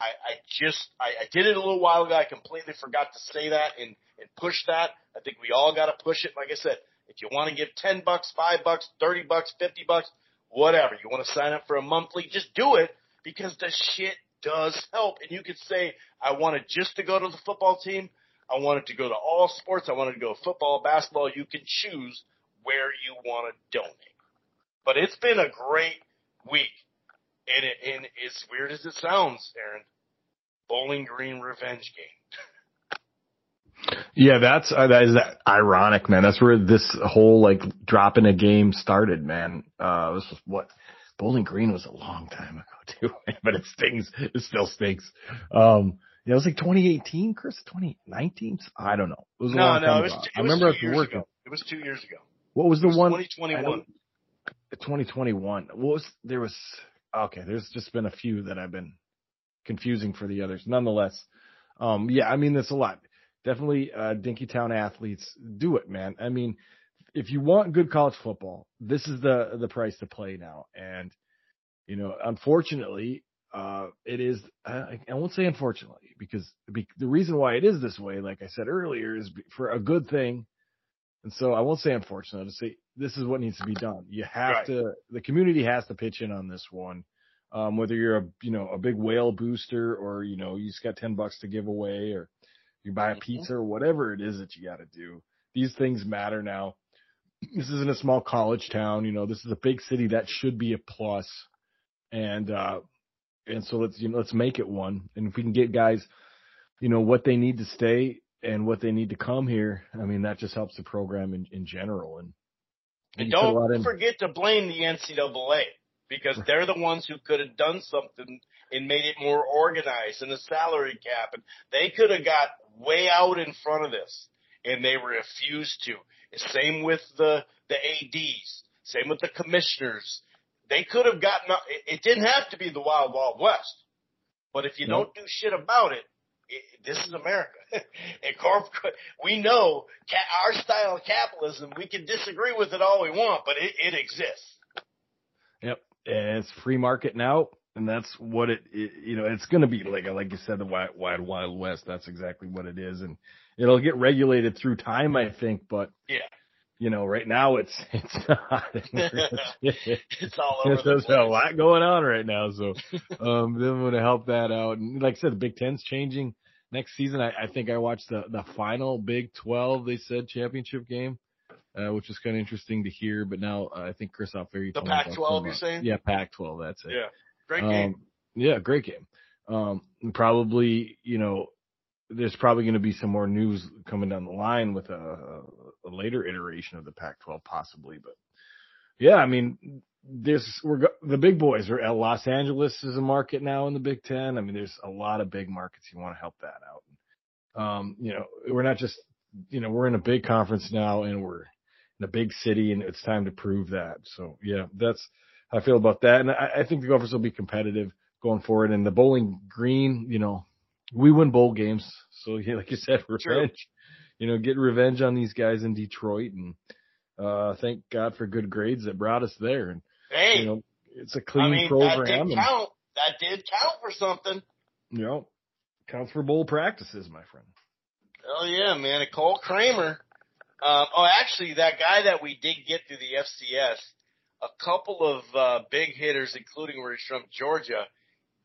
I, I just, I, I did it a little while ago. I completely forgot to say that and, and push that. I think we all got to push it. Like I said, if you want to give 10 bucks, 5 bucks, 30 bucks, 50 bucks, whatever, you want to sign up for a monthly, just do it because the shit does help. And you could say, I wanted just to go to the football team. I wanted to go to all sports. I wanted to go football, basketball. You can choose where you want to donate. But it's been a great week. And, it, and as weird as it sounds, Aaron, Bowling Green revenge game. Yeah, that's uh, that is that ironic, man. That's where this whole like dropping a game started, man. Uh, this was what Bowling Green was a long time ago too, but it stings. It still stinks. Um, yeah, it was like 2018, Chris, 2019. I don't know. It was no, no. It was, it was, I remember two years working. ago. It was two years ago. What was the was one? 2021. 2021. What was there was okay. There's just been a few that I've been confusing for the others. Nonetheless, um, yeah, I mean, there's a lot. Definitely, uh, Dinkytown athletes do it, man. I mean, if you want good college football, this is the the price to play now. And you know, unfortunately, uh, it is. I, I won't say unfortunately because the reason why it is this way, like I said earlier, is for a good thing. And so I won't say unfortunately. I'll just say this is what needs to be done. You have right. to. The community has to pitch in on this one. Um, whether you're a you know a big whale booster or you know you just got ten bucks to give away or you buy a mm-hmm. pizza or whatever it is that you got to do. These things matter now. This isn't a small college town, you know. This is a big city that should be a plus. plus, and uh, and so let's you know let's make it one. And if we can get guys, you know, what they need to stay and what they need to come here, I mean that just helps the program in, in general. And, and, don't forget to blame the NCAA because they're the ones who could have done something and made it more organized and the salary cap and they could have got way out in front of this and they refused to. Same with the the ADs, same with the commissioners. They could have gotten. It didn't have to be the wild wild west, but if you nope. don't do shit about it, it this is America. And corporate, we know our style of capitalism. We can disagree with it all we want, but it, it exists. Yep, and it's free market now and that's what it, it you know, it's going to be like, like you said, the wild, wild, wild west. That's exactly what it is. And it'll get regulated through time, I think, but yeah, you know, right now it's, it's not. it's all over. There's the a lot going on right now. So, um, then going to help that out. And like I said, the Big Ten's changing next season. I, I think I watched the, the final Big 12, they said championship game. Uh, which is kind of interesting to hear. But now uh, I think Chris Alfieri. The Pac-12, you're saying? Yeah, Pac-12. That's it. Yeah. Great game. Um, yeah, great game. Um, probably, you know, there's probably going to be some more news coming down the line with a, a later iteration of the Pac-12, possibly. But yeah, I mean, there's we're the big boys are at Los Angeles is a market now in the Big Ten. I mean, there's a lot of big markets. You want to help that out. Um, you know, we're not just you know we're in a big conference now, and we're in a big city, and it's time to prove that. So yeah, that's how I feel about that. And I, I think the Gophers will be competitive going forward. And the Bowling Green, you know, we win bowl games. So yeah, like you said, revenge. True. You know, get revenge on these guys in Detroit and uh thank God for good grades that brought us there. And hey, you know, it's a clean I mean, program. That did count. That did count for something. You know, counts for bowl practices, my friend. Hell yeah, man. Cole Kramer. Um, oh, actually, that guy that we did get through the FCS, a couple of uh, big hitters, including where he's from Georgia,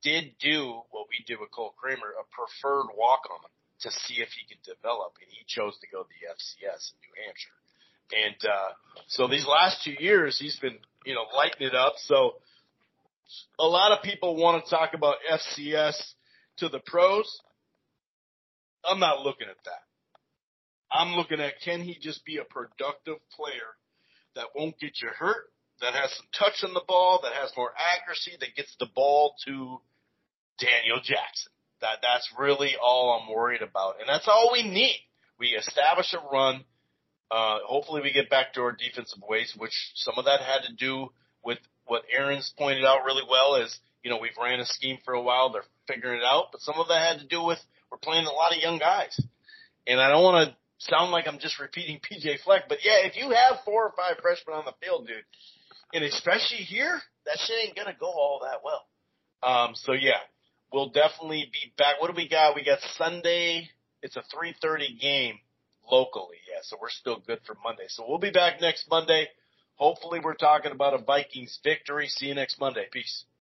did do what we did with Cole Kramer, a preferred walk on to see if he could develop, and he chose to go to the FCS in New Hampshire. And uh, so these last two years, he's been you know lighting it up. So a lot of people want to talk about FCS to the pros. I'm not looking at that. I'm looking at can he just be a productive player that won't get you hurt that has some touch on the ball, that has more accuracy, that gets the ball to Daniel Jackson. That that's really all I'm worried about, and that's all we need. We establish a run. Uh, hopefully, we get back to our defensive ways, which some of that had to do with what Aaron's pointed out really well. Is you know we've ran a scheme for a while, they're figuring it out, but some of that had to do with we're playing a lot of young guys, and I don't want to sound like I'm just repeating PJ Fleck, but yeah, if you have four or five freshmen on the field, dude, and especially here, that shit ain't gonna go all that well. Um, so yeah, we'll definitely be back. What do we got? We got Sunday. It's a 3:30 game locally. Yeah, so we're still good for Monday. So we'll be back next Monday. Hopefully, we're talking about a Vikings victory. See you next Monday. Peace.